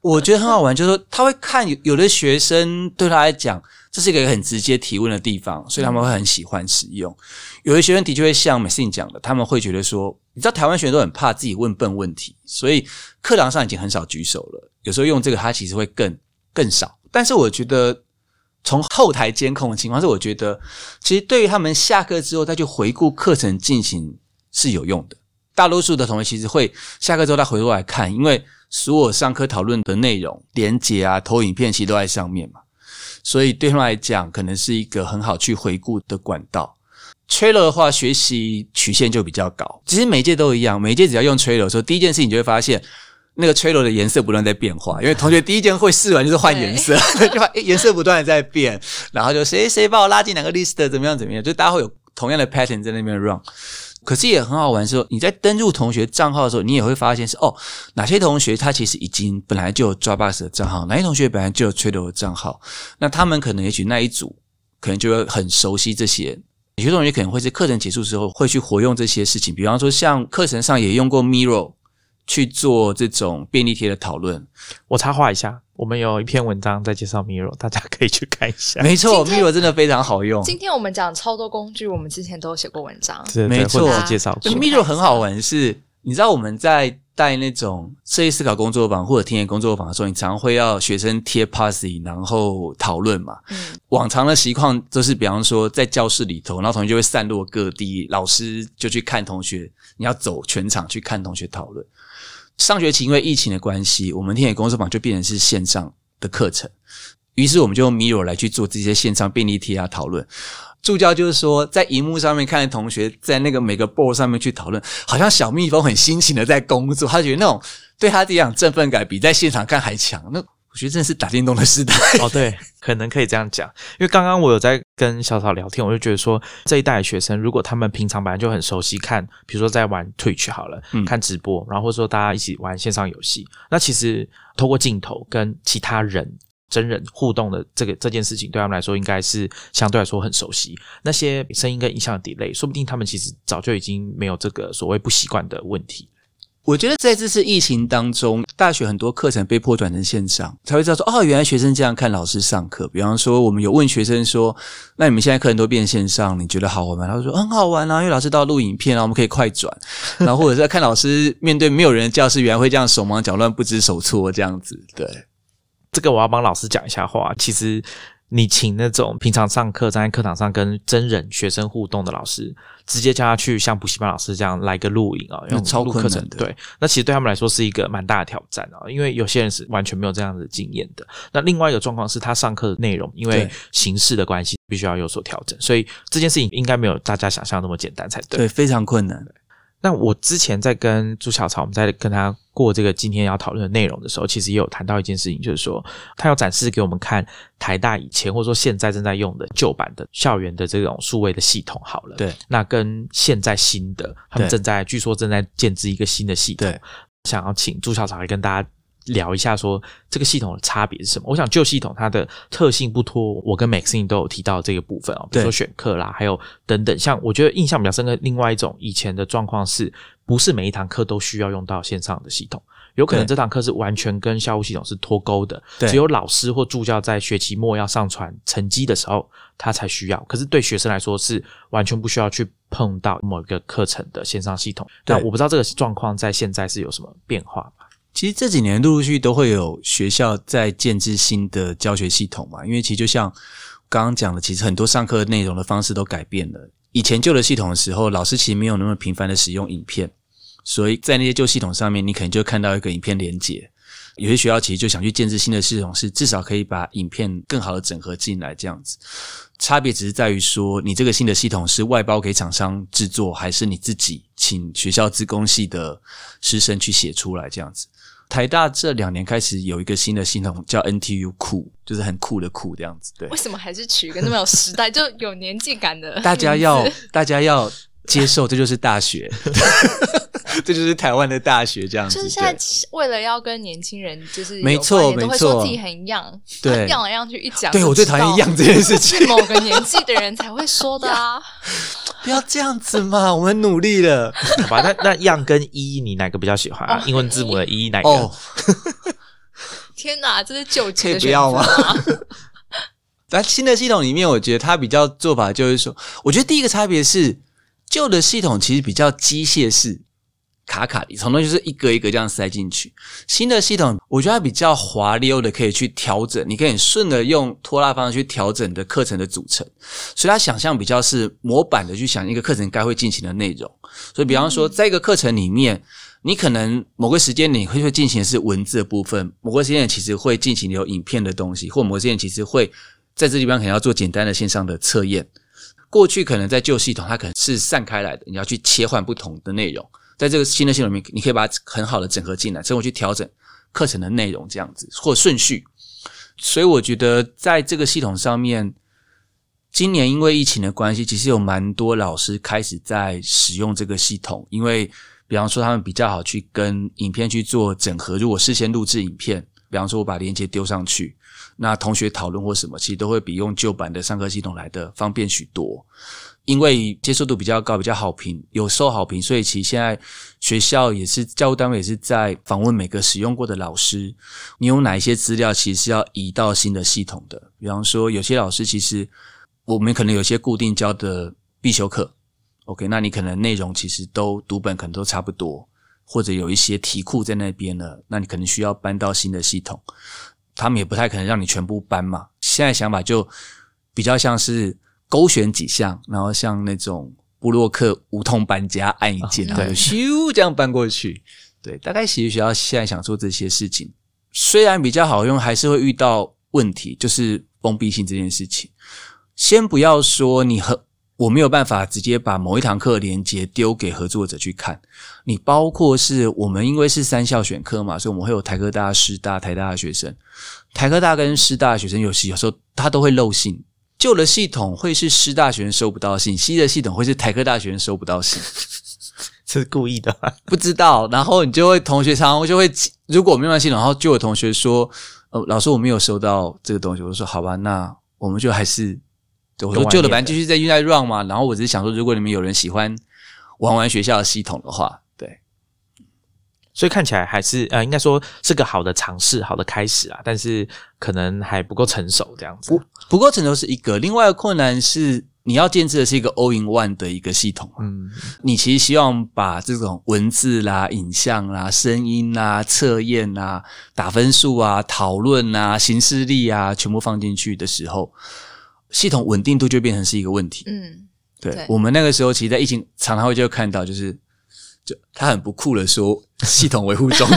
我觉得很好玩，就是说他会看有有的学生对他来讲，这是一个很直接提问的地方，所以他们会很喜欢使用。有的学生的确会像美信讲的，他们会觉得说，你知道台湾学生都很怕自己问笨问题，所以课堂上已经很少举手了。有时候用这个，他其实会更更少。但是我觉得从后台监控的情况是，我觉得其实对于他们下课之后再去回顾课程进行是有用的。大多数的同学其实会下课之后再回过来看，因为所有上课讨论的内容、连结啊、投影片其实都在上面嘛，所以对他们来讲，可能是一个很好去回顾的管道。Trello 的话，学习曲线就比较高。其实每一届都一样，每一届只要用 Trello 的时候，第一件事情你就会发现，那个 trailer 的颜色不断在变化，因为同学第一件会试完就是换颜色，[laughs] 就发诶颜色不断的在变，然后就谁谁把我拉进哪个 list 怎么样怎么样，就大家会有同样的 pattern 在那边 run。可是也很好玩，是说你在登录同学账号的时候，你也会发现是哦，哪些同学他其实已经本来就有 Dropbox 的账号，哪些同学本来就有 Trello 的账号，那他们可能也许那一组可能就会很熟悉这些。有些同学可能会在课程结束之后会去活用这些事情，比方说像课程上也用过 Miro 去做这种便利贴的讨论。我插话一下，我们有一篇文章在介绍 Miro，大家可以去看一下。[laughs] 没错，Miro 真的非常好用。今天我们讲超多工具，我们之前都有写过文章。没错是介绍过就 Miro 很好玩是，你知道我们在带那种设计思考工作坊或者田野工作坊的时候，你常常会要学生贴 Posse，然后讨论嘛。嗯，往常的习况都是，比方说在教室里头，然后同学就会散落各地，老师就去看同学，你要走全场去看同学讨论。上学期因为疫情的关系，我们天野工作坊就变成是线上的课程，于是我们就用 Miro 来去做这些线上便利贴啊讨论。助教就是说，在荧幕上面看同学在那个每个 board 上面去讨论，好像小蜜蜂很辛勤的在工作，他觉得那种对他这样振奋感比在现场看还强。那我觉得真的是打电动的时代。哦，对，可能可以这样讲，因为刚刚我有在跟小草聊天，我就觉得说这一代的学生，如果他们平常本来就很熟悉看，比如说在玩 Twitch 好了，嗯看直播，然后或者说大家一起玩线上游戏，那其实透过镜头跟其他人。真人互动的这个这件事情，对他们来说应该是相对来说很熟悉。那些声音跟影像的 delay，说不定他们其实早就已经没有这个所谓不习惯的问题。我觉得在这次疫情当中，大学很多课程被迫转成线上，才会知道说哦，原来学生这样看老师上课。比方说，我们有问学生说：“那你们现在课程都变线上，你觉得好玩吗？”他说：“很好玩啊，因为老师都要录影片啊，我们可以快转。” [laughs] 然后或者是看老师面对没有人的教室，原来会这样手忙脚乱、不知所措这样子。对，这个我要帮老师讲一下话。其实你请那种平常上课站在课堂上跟真人学生互动的老师，直接叫他去像补习班老师这样来个录影啊，用超录课程的对，那其实对他们来说是一个蛮大的挑战啊，因为有些人是完全没有这样的经验的。那另外一个状况是他上课的内容因为形式的关系，必须要有所调整，所以这件事情应该没有大家想象那么简单才对。对，非常困难。那我之前在跟朱小草，我们在跟他过这个今天要讨论的内容的时候，其实也有谈到一件事情，就是说他要展示给我们看台大以前或者说现在正在用的旧版的校园的这种数位的系统好了。对，那跟现在新的，他们正在据说正在建制一个新的系统对，想要请朱小草来跟大家。聊一下说这个系统的差别是什么？我想旧系统它的特性不脱我跟 Maxine 都有提到这个部分哦，比如说对选课啦，还有等等。像我觉得印象比较深刻，另外一种以前的状况是不是每一堂课都需要用到线上的系统？有可能对这堂课是完全跟校务系统是脱钩的，只有老师或助教在学期末要上传成绩的时候，他才需要。可是对学生来说是完全不需要去碰到某一个课程的线上系统。对那我不知道这个状况在现在是有什么变化吗？其实这几年陆陆续续都会有学校在建制新的教学系统嘛，因为其实就像刚刚讲的，其实很多上课内容的方式都改变了。以前旧的系统的时候，老师其实没有那么频繁的使用影片，所以在那些旧系统上面，你可能就看到一个影片连接。有些学校其实就想去建制新的系统，是至少可以把影片更好的整合进来，这样子。差别只是在于说，你这个新的系统是外包给厂商制作，还是你自己请学校自工系的师生去写出来这样子。台大这两年开始有一个新的系统叫 NTU 酷，就是很酷的酷这样子。对为，什么还是取一个那么有时代、就有年纪感的？大家要大家要接受，这就是大学，[laughs] 这就是台湾的大学这样子。就是现在为了要跟年轻人就是没错没错说自己很 young，对样来样去一讲，对我最讨厌一样这件事情是，某个年纪的人才会说的啊。[laughs] 不要这样子嘛，[laughs] 我们努力了。好吧，那那样跟一，你哪个比较喜欢英文字母的一哪个？哦，天哪，这是救急可以的不要吗吗？在新的系统里面，我觉得它比较做法就是说，我觉得第一个差别是旧的系统其实比较机械式。卡卡里，从头就是一个一个这样塞进去。新的系统，我觉得它比较滑溜的，可以去调整，你可以顺着用拖拉方式去调整你的课程的组成。所以它想象比较是模板的去想一个课程该会进行的内容。所以比方说，在一个课程里面，你可能某个时间你会会进行的是文字的部分，某个时间其实会进行有影片的东西，或某个时间其实会在这地方可能要做简单的线上的测验。过去可能在旧系统，它可能是散开来的，你要去切换不同的内容。在这个新的系统里面，你可以把它很好的整合进来，之后去调整课程的内容，这样子或顺序。所以我觉得在这个系统上面，今年因为疫情的关系，其实有蛮多老师开始在使用这个系统，因为比方说他们比较好去跟影片去做整合。如果事先录制影片，比方说我把链接丢上去，那同学讨论或什么，其实都会比用旧版的上课系统来的方便许多。因为接受度比较高，比较好评，有受好评，所以其实现在学校也是教务单位也是在访问每个使用过的老师，你有哪一些资料其实是要移到新的系统的？比方说，有些老师其实我们可能有些固定教的必修课，OK，那你可能内容其实都读本可能都差不多，或者有一些题库在那边了，那你可能需要搬到新的系统，他们也不太可能让你全部搬嘛。现在想法就比较像是。勾选几项，然后像那种布洛克无痛搬家，按一键，然后就咻这样搬过去。对，大概其实学校现在想做这些事情，虽然比较好用，还是会遇到问题，就是封闭性这件事情。先不要说你和我没有办法直接把某一堂课连接丢给合作者去看，你包括是我们因为是三校选科嘛，所以我们会有台科大、师大、台大的学生，台科大跟师大的学生有时有时候他都会漏信。旧的系统会是师大学生收不到信，新的系统会是台科大学生收不到信，[laughs] 这是故意的，不知道。然后你就会同学常常就会，如果我没有系统，然后就有同学说：“呃，老师我没有收到这个东西。”我说：“好吧，那我们就还是我说旧的班继续在在 run 嘛。”然后我只是想说，如果你们有人喜欢玩玩学校的系统的话。所以看起来还是呃，应该说是个好的尝试，好的开始啊，但是可能还不够成熟这样子。不不够成熟是一个，另外一个困难是你要建制的是一个 all in one 的一个系统。嗯，你其实希望把这种文字啦、影像啦、声音啦、测验啊、打分数啊、讨论啊、行事力啊，全部放进去的时候，系统稳定度就变成是一个问题。嗯，对我们那个时候，其实，在疫情常常会就看到就是。就他很不酷的说系统维护中，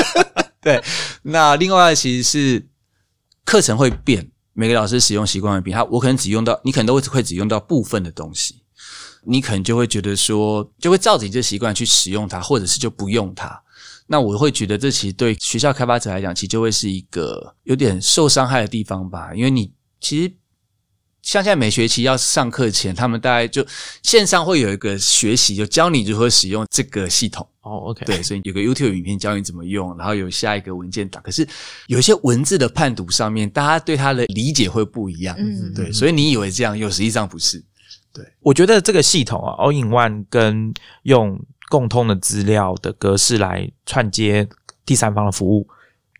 [laughs] 对。那另外其实是课程会变，每个老师使用习惯会变。他我可能只用到，你可能都会会只用到部分的东西，你可能就会觉得说，就会照着你这习惯去使用它，或者是就不用它。那我会觉得这其实对学校开发者来讲，其实就会是一个有点受伤害的地方吧，因为你其实。像现在每学期要上课前，他们大概就线上会有一个学习，就教你如何使用这个系统。哦，OK，对，所以有个 YouTube 影片教你怎么用，然后有下一个文件档。可是有一些文字的判读上面，大家对它的理解会不一样。嗯，对，所以你以为这样用，实际上不是。对，我觉得这个系统啊，All in One 跟用共通的资料的格式来串接第三方的服务，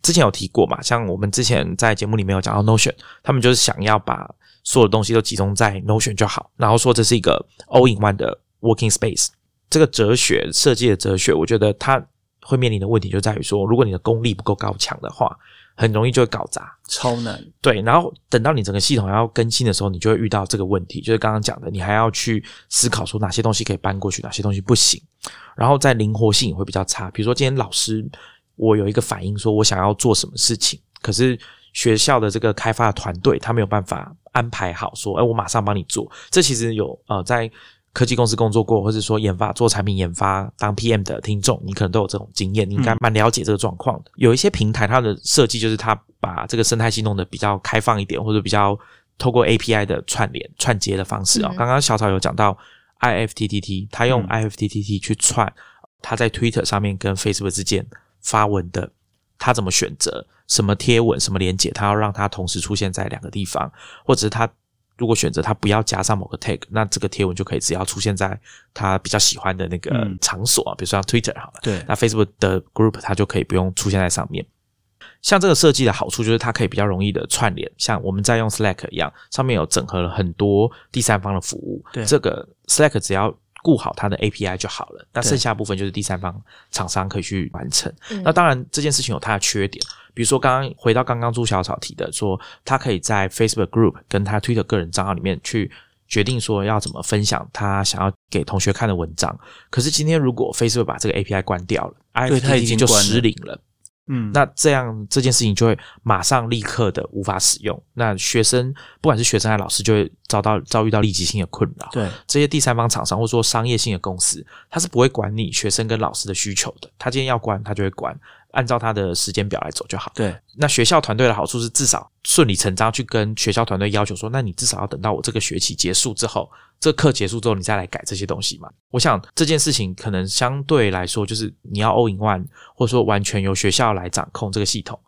之前有提过嘛？像我们之前在节目里面有讲到 Notion，他们就是想要把所有东西都集中在 Notion 就好，然后说这是一个 All in One 的 Working Space。这个哲学设计的哲学，我觉得它会面临的问题就在于说，如果你的功力不够高强的话，很容易就会搞砸，超难。对，然后等到你整个系统要更新的时候，你就会遇到这个问题，就是刚刚讲的，你还要去思考说哪些东西可以搬过去，哪些东西不行，然后在灵活性也会比较差。比如说今天老师我有一个反应，说我想要做什么事情，可是学校的这个开发团队他没有办法。安排好，说，哎，我马上帮你做。这其实有呃，在科技公司工作过，或者说研发做产品研发当 PM 的听众，你可能都有这种经验，你应该蛮了解这个状况的。有一些平台，它的设计就是它把这个生态系弄得比较开放一点，或者比较透过 API 的串联串接的方式啊。刚刚小草有讲到 IFTTT，他用 IFTTT 去串他在 Twitter 上面跟 Facebook 之间发文的，他怎么选择？什么贴文、什么连接，他要让它同时出现在两个地方，或者是它如果选择它不要加上某个 tag，那这个贴文就可以只要出现在他比较喜欢的那个场所，比如说像 Twitter 好了，对，那 Facebook 的 group 它就可以不用出现在上面。像这个设计的好处就是它可以比较容易的串联，像我们在用 Slack 一样，上面有整合了很多第三方的服务，对，这个 Slack 只要。顾好它的 API 就好了，那剩下部分就是第三方厂商可以去完成。那当然这件事情有它的缺点，比如说刚刚回到刚刚朱小草提的，说他可以在 Facebook Group 跟他 Twitter 个人账号里面去决定说要怎么分享他想要给同学看的文章。可是今天如果 Facebook 把这个 API 关掉了，对，它已经就失灵了。嗯，那这样这件事情就会马上立刻的无法使用。那学生不管是学生还是老师，就会遭到遭遇到立即性的困扰。对，这些第三方厂商或者说商业性的公司，他是不会管你学生跟老师的需求的。他今天要关，他就会关，按照他的时间表来走就好。对，那学校团队的好处是，至少顺理成章去跟学校团队要求说，那你至少要等到我这个学期结束之后，这课结束之后，你再来改这些东西嘛。我想这件事情可能相对来说，就是你要 all in one，或者说完全由学校来掌控这个系统，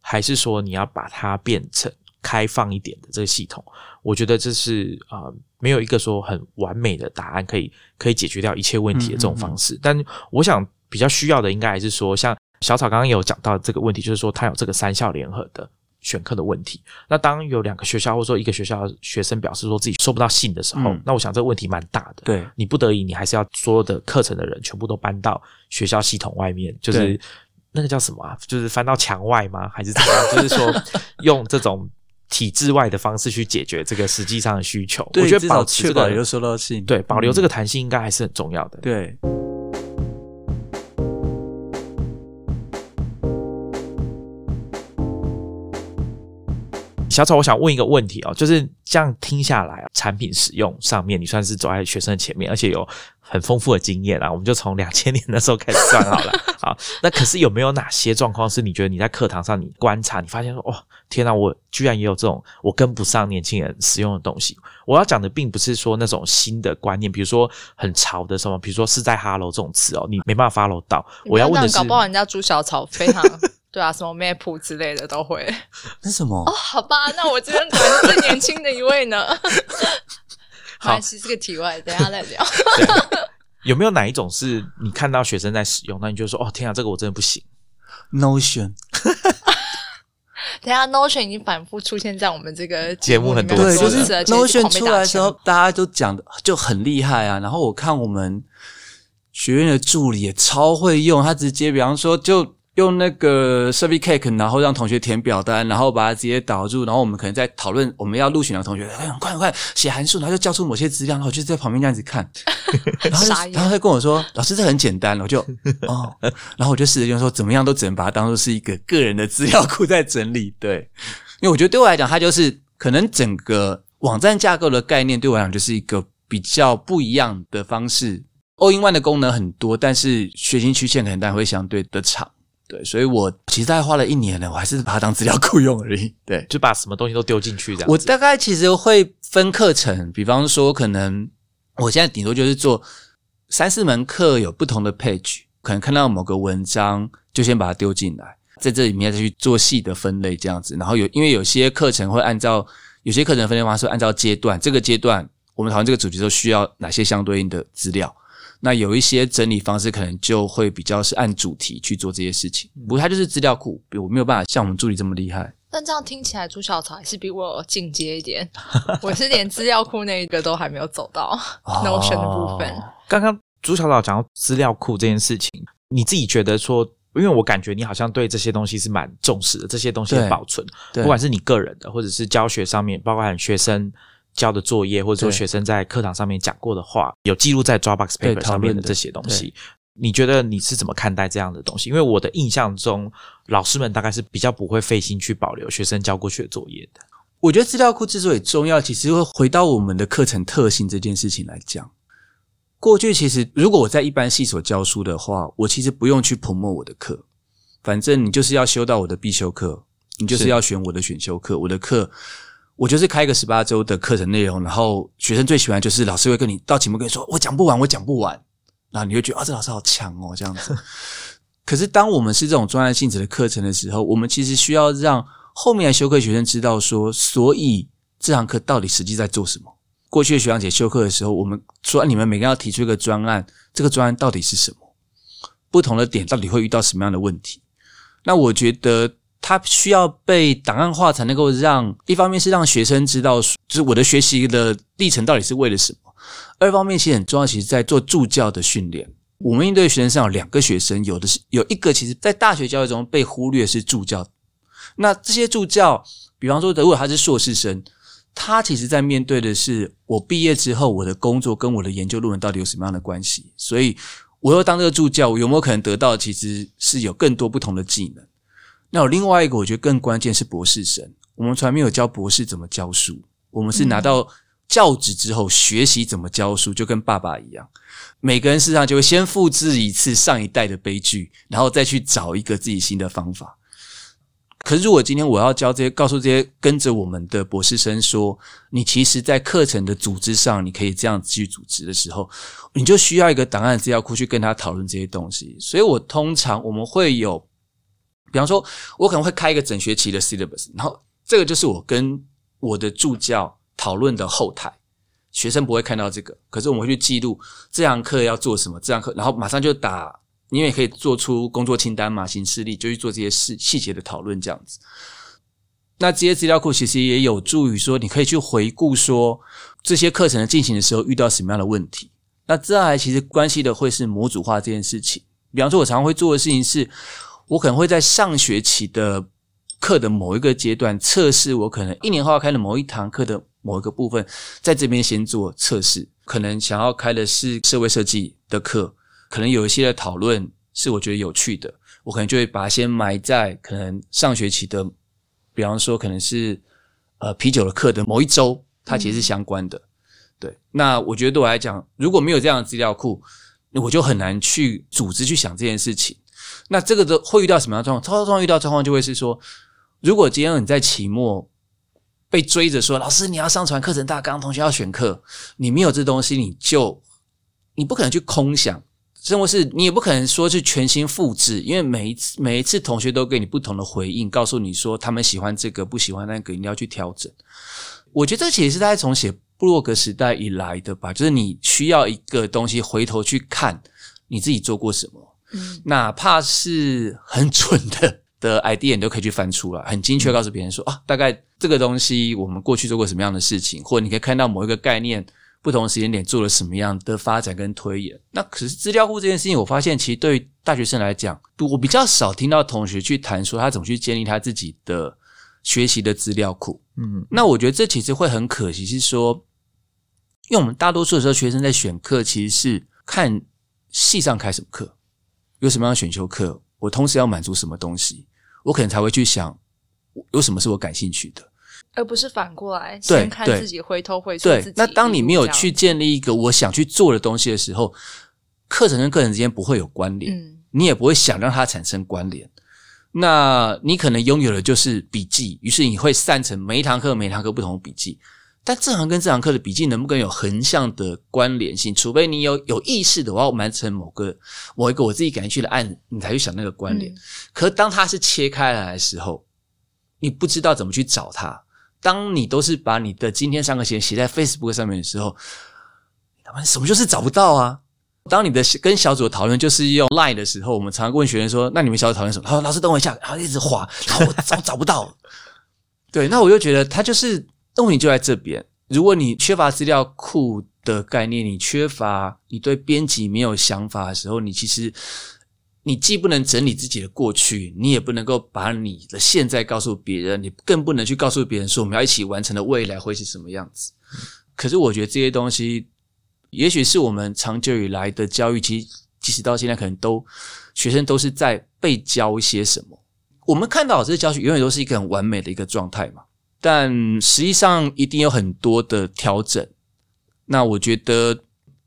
还是说你要把它变成开放一点的这个系统？我觉得这是啊、呃没有一个说很完美的答案可以可以解决掉一切问题的这种方式。但我想比较需要的应该还是说，像小草刚刚有讲到这个问题，就是说他有这个三校联合的选课的问题。那当有两个学校或者说一个学校的学生表示说自己收不到信的时候，嗯那我想这个问题蛮大的。对，你不得已，你还是要所有的课程的人全部都搬到学校系统外面，就是对那个叫什么啊？就是翻到墙外吗？还是怎么样？就是说用这种体制外的方式去解决这个实际上的需求。对我觉得至少保持这个保有收到信，对保留这个个弹性应该还是很重要的。对。小草，我想问一个问题哦，就是这样听下来，产品使用上面你算是走在学生的前面，而且有很丰富的经验啊。我们就从两千年的时候开始算好了。[laughs] 好，那可是有没有哪些状况是你觉得你在课堂上你观察，你发现说，哦，天哪，我居然也有这种我跟不上年轻人使用的东西。我要讲的并不是说那种新的观念，比如说很潮的什么，比如说是在 hello 这种词哦，你没办法 follow 到。我要问的是，搞不好人家朱小草非常对啊，什么 map 之类的都会。那什么？哦，好吧，那我这边可能是最年轻的一位呢。[laughs] 没关系，是个题外，等一下再聊。[laughs] 有没有哪一种是你看到学生在使用，那你就说，哦，天啊，这个我真的不行。Notion，[laughs] 等下，Notion 已经反复出现在我们这个节目很多对，里面就是多次了 Notion 出来的时候，大家都讲的就很厉害啊。然后我看我们学院的助理也超会用，他直接比方说就用那个 Survey Cake，然后让同学填表单，然后把它直接导入，然后我们可能在讨论我们要录取哪个同学，哎，快快写函数，然后就交出某些资料，然后我就在旁边这样子看，然后就然后他跟我说：“老师，这很简单。”我就哦，然后我就试着就说怎么样都只能把它当做是一个个人的资料库在整理，对。因为我觉得对我来讲，它就是可能整个网站架构的概念对我来讲就是一个比较不一样的方式。All in One 的功能很多，但是学习曲线可能当然会相对的长。对，所以我其实大概花了一年呢，我还是把它当资料库用而已。对，就把什么东西都丢进去这样。我大概其实会分课程，比方说可能我现在顶多就是做三四门课有不同的 page，可能看到某个文章就先把它丢进来，在这里面再去做细的分类这样子。然后有因为有些课程会按照有些课程分类方式会按照阶段，这个阶段我们讨论这个主题的时候需要哪些相对应的资料。那有一些整理方式可能就会比较是按主题去做这些事情，不过它就是资料库，我没有办法像我们助理这么厉害。但这样听起来，朱小草还是比我进阶一点。[laughs] 我是连资料库那一个都还没有走到 Notion 的部分。哦刚刚朱小草讲到资料库这件事情，你自己觉得说，因为我感觉你好像对这些东西是蛮重视的，这些东西的保存，不管是你个人的，或者是教学上面，包括学生交的作业，或者说学生在课堂上面讲过的话，有记录在 Dropbox paper 上面的这些东西。你觉得你是怎么看待这样的东西？因为我的印象中，老师们大概是比较不会费心去保留学生交过去的作业的。我觉得资料库之所以重要，其实会回到我们的课程特性这件事情来讲。过去其实如果我在一般系所教书的话，我其实不用去 promote 我的课，反正你就是要修到我的必修课，你就是是要选我的选修课，我的课。我就是开一个十八周的课程内容，然后学生最喜欢就是老师会跟你到期末跟你说我讲不完，我讲不完，然后你会觉得啊、这老师好强哦这样子。[laughs] 可是当我们是这种专业性质的课程的时候，我们其实需要让后面的修课学生知道说，所以这堂课到底实际在做什么。过去的学长姐修课的时候，我们说你们每个人要提出一个专案，这个专案到底是什么？不同的点到底会遇到什么样的问题？那我觉得它需要被档案化，才能够让一方面是让学生知道，就是我的学习的历程到底是为了什么；二方面其实很重要，其实在做助教的训练。我们应对学生上有两个学生，有的是有一个，其实在大学教育中被忽略是助教。那这些助教，比方说，如果他是硕士生，他其实在面对的是我毕业之后我的工作跟我的研究论文到底有什么样的关系。所以，我要当这个助教，我有没有可能得到其实是有更多不同的技能？那有另外一个，我觉得更关键是博士生，我们从来没有教博士怎么教书，我们是拿到教职之后学习怎么教书，就跟爸爸一样，每个人事实上就会先复制一次上一代的悲剧，然后再去找一个自己新的方法。可是，如果今天我要教这些，告诉这些跟着我们的博士生说，你其实，在课程的组织上，你可以这样子去组织的时候，你就需要一个档案资料库去跟他讨论这些东西。所以我通常我们会有，比方说，我可能会开一个整学期的 syllabus，然后这个就是我跟我的助教讨论的后台，学生不会看到这个，可是我们会去记录这堂课要做什么，这堂课，然后马上就打。你也可以做出工作清单嘛，行事历就去做这些事细节的讨论，这样子。那这些资料库其实也有助于说，你可以去回顾说这些课程的进行的时候遇到什么样的问题。那这还其实关系的会是模组化这件事情。比方说，我常常会做的事情是，我可能会在上学期的课的某一个阶段测试，我可能一年后要开的某一堂课的某一个部分，在这边先做测试。可能想要开的是社会设计的课。可能有一些的讨论是我觉得有趣的，我可能就会把它先埋在可能上学期的，比方说可能是呃啤酒的课的某一周，它其实是相关的。对，那我觉得对我来讲，如果没有这样的资料库，我就很难去组织去想这件事情。那这个的会遇到什么样的状况？超超遇到状况就会是说，如果今天你在期末被追着说，老师你要上传课程大纲，同学要选课，你没有这东西，你就你不可能去空想。生活是你也不可能说是全新复制，因为每一次每一次同学都给你不同的回应，告诉你说他们喜欢这个不喜欢那个，你要去调整。我觉得这其实是大家从写布洛格时代以来的吧，就是你需要一个东西回头去看你自己做过什么，嗯，哪怕是很蠢的的 idea，你都可以去翻出来，很精确告诉别人说啊，大概这个东西我们过去做过什么样的事情，或者你可以看到某一个概念。不同时间点做了什么样的发展跟推演？那可是资料库这件事情，我发现其实对于大学生来讲，我比较少听到同学去谈说他怎么去建立他自己的学习的资料库。嗯，那我觉得这其实会很可惜，是说，因为我们大多数的时候，学生在选课其实是看系上开什么课，有什么样的选修课，我同时要满足什么东西，我可能才会去想有什么是我感兴趣的。而不是反过来先看自己，回头回溯自己。那当你没有去建立一个我想去做的东西的时候，课程跟课程之间不会有关联，你也不会想让它产生关联。那你可能拥有的就是笔记，于是你会散成每一堂课、每一堂课不同的笔记。但这堂跟这堂课的笔记能不能有横向的关联性？除非你有有意识的，我要完成某个某一个我自己感兴趣的案，你才去想那个关联。可当它是切开来的时候，你不知道怎么去找它。当你都是把你的今天上课写写在 Facebook 上面的时候，他们什么就是找不到啊？当你的跟小组讨论就是用 Line 的时候，我们常常问学员说：“那你们小组讨论什么？”他说：“老师等我一下。”然后一直滑，然后我找找不到。[laughs] 对，那我就觉得他就是问题就在这边。如果你缺乏资料库的概念，你缺乏你对编辑没有想法的时候，你其实。你既不能整理自己的过去，你也不能够把你的现在告诉别人，你更不能去告诉别人说我们要一起完成的未来会是什么样子。可是我觉得这些东西，也许是我们长久以来的教育，其实即使到现在，可能都学生都是在被教一些什么。我们看到这些教学永远都是一个很完美的一个状态嘛，但实际上一定有很多的调整。那我觉得。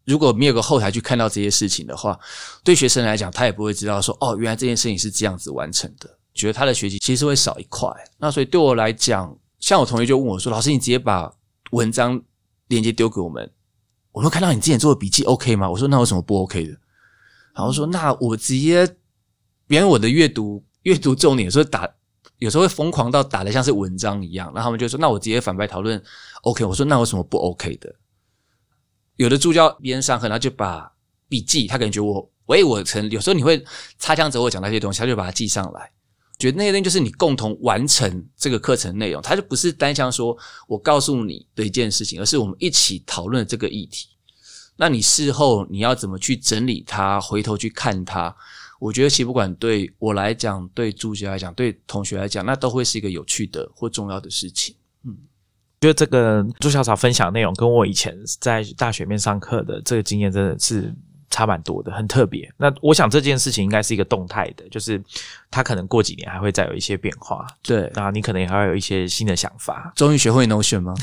如果没有个后台去看到这些事情的话，对学生来讲，他也不会知道说哦，原来这件事情是这样子完成的。觉得他的学习其实会少一块。那所以对我来讲，像我同学就问我说：“老师，你直接把文章链接丢给我们，我们看到你之前做的笔记 OK 吗？”我说：“那有什么不 OK 的？”然后说：“那我直接，别人我的阅读阅读重点，有时候打有时候会疯狂到打的像是文章一样。”然后他们就说：“那我直接反白讨论 OK。”我说：“那有什么不 OK 的？”有的助教边上课，他就把笔记，他感觉我，喂，我曾有时候你会擦枪走火讲那些东西，他就把它记上来，觉得那些东西就是你共同完成这个课程内容，他就不是单向说我告诉你的一件事情，而是我们一起讨论这个议题。那你事后你要怎么去整理它，回头去看它？我觉得其实不管对我来讲，对助教来讲，对同学来讲，那都会是一个有趣的或重要的事情。嗯。觉得这个朱小草分享内容跟我以前在大学面上课的这个经验真的是差蛮多的，很特别。那我想这件事情应该是一个动态的，就是他可能过几年还会再有一些变化，对，然后你可能也还会有一些新的想法。终于学会 Notion 吗？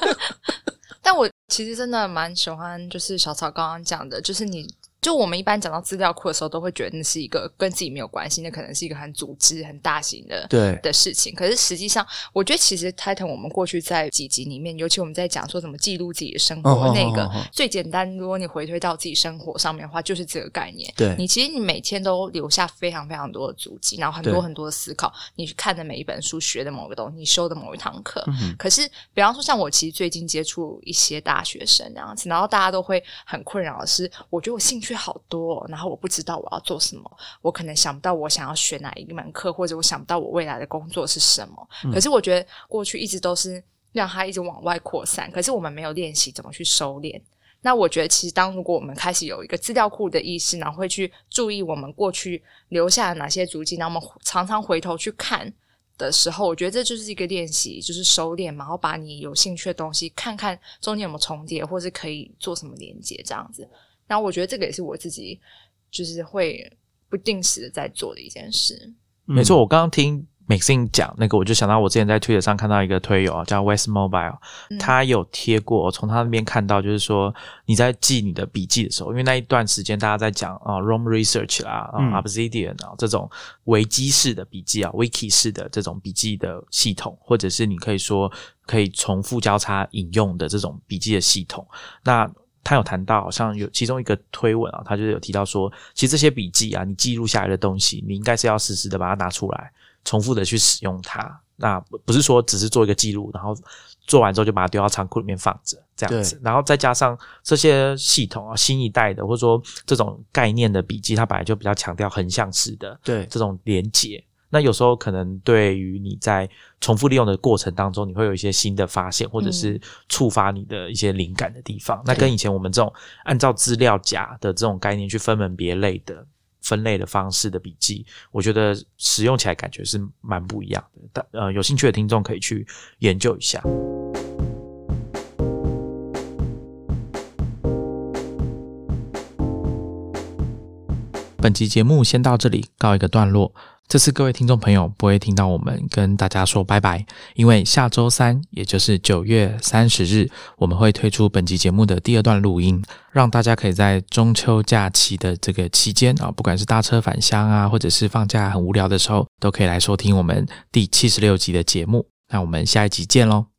[laughs] 但我其实真的蛮喜欢，就是小草刚刚讲的，就是你。就我们一般讲到资料库的时候，都会觉得那是一个跟自己没有关系，那可能是一个很组织、很大型的对的事情。可是实际上，我觉得其实 Titan 我们过去在几集里面，尤其我们在讲说怎么记录自己的生活，哦那个哦哦哦最简单，如果你回推到自己生活上面的话，就是这个概念。对你其实你每天都留下非常非常多的足迹，然后很多很多的思考，你去看的每一本书，学的某个东西，你修的某一堂课。嗯可是，比方说像我其实最近接触一些大学生这样子，然后大家都会很困扰的是，我觉得我兴趣好多、哦，然后我不知道我要做什么，我可能想不到我想要学哪一门课，或者我想不到我未来的工作是什么。可是我觉得过去一直都是让它一直往外扩散，可是我们没有练习怎么去收敛。那我觉得，其实当如果我们开始有一个资料库的意识，然后会去注意我们过去留下了哪些足迹，然后我们常常回头去看的时候，我觉得这就是一个练习，就是收敛嘛，然后把你有兴趣的东西看看中间有没有重叠，或是可以做什么连接这样子。然后我觉得这个也是我自己就是会不定时的在做的一件事。没错，我刚刚听 Maxine 讲那个，我就想到我之前在 Twitter 上看到一个推友啊，叫 West Mobile，他有贴过，我从他那边看到，就是说你在记你的笔记的时候，因为那一段时间大家在讲啊 Rome Research 啦，Obsidian 啊这种维基式的笔记啊，Wiki 式的这种笔记的系统，或者是你可以说可以重复交叉引用的这种笔记的系统，那。他有谈到，好像有其中一个推文啊，他就是有提到说，其实这些笔记啊，你记录下来的东西，你应该是要实时的把它拿出来，重复的去使用它。那不不是说只是做一个记录，然后做完之后就把它丢到仓库里面放着这样子。然后再加上这些系统啊，新一代的或者说这种概念的笔记，它本来就比较强调横向式的对这种连结。那有时候可能对于你在重复利用的过程当中，你会有一些新的发现，或者是触发你的一些灵感的地方。那跟以前我们这种按照资料夹的这种概念去分门别类的分类的方式的笔记，我觉得使用起来感觉是蛮不一样的。但呃，有兴趣的听众可以去研究一下。本期节目先到这里告一个段落。这次各位听众朋友不会听到我们跟大家说拜拜，因为下周三，也就是九月三十日，我们会推出本集节目的第二段录音，让大家可以在中秋假期的这个期间啊，不管是搭车返乡啊，或者是放假很无聊的时候，都可以来收听我们第七十六集的节目。那我们下一集见喽！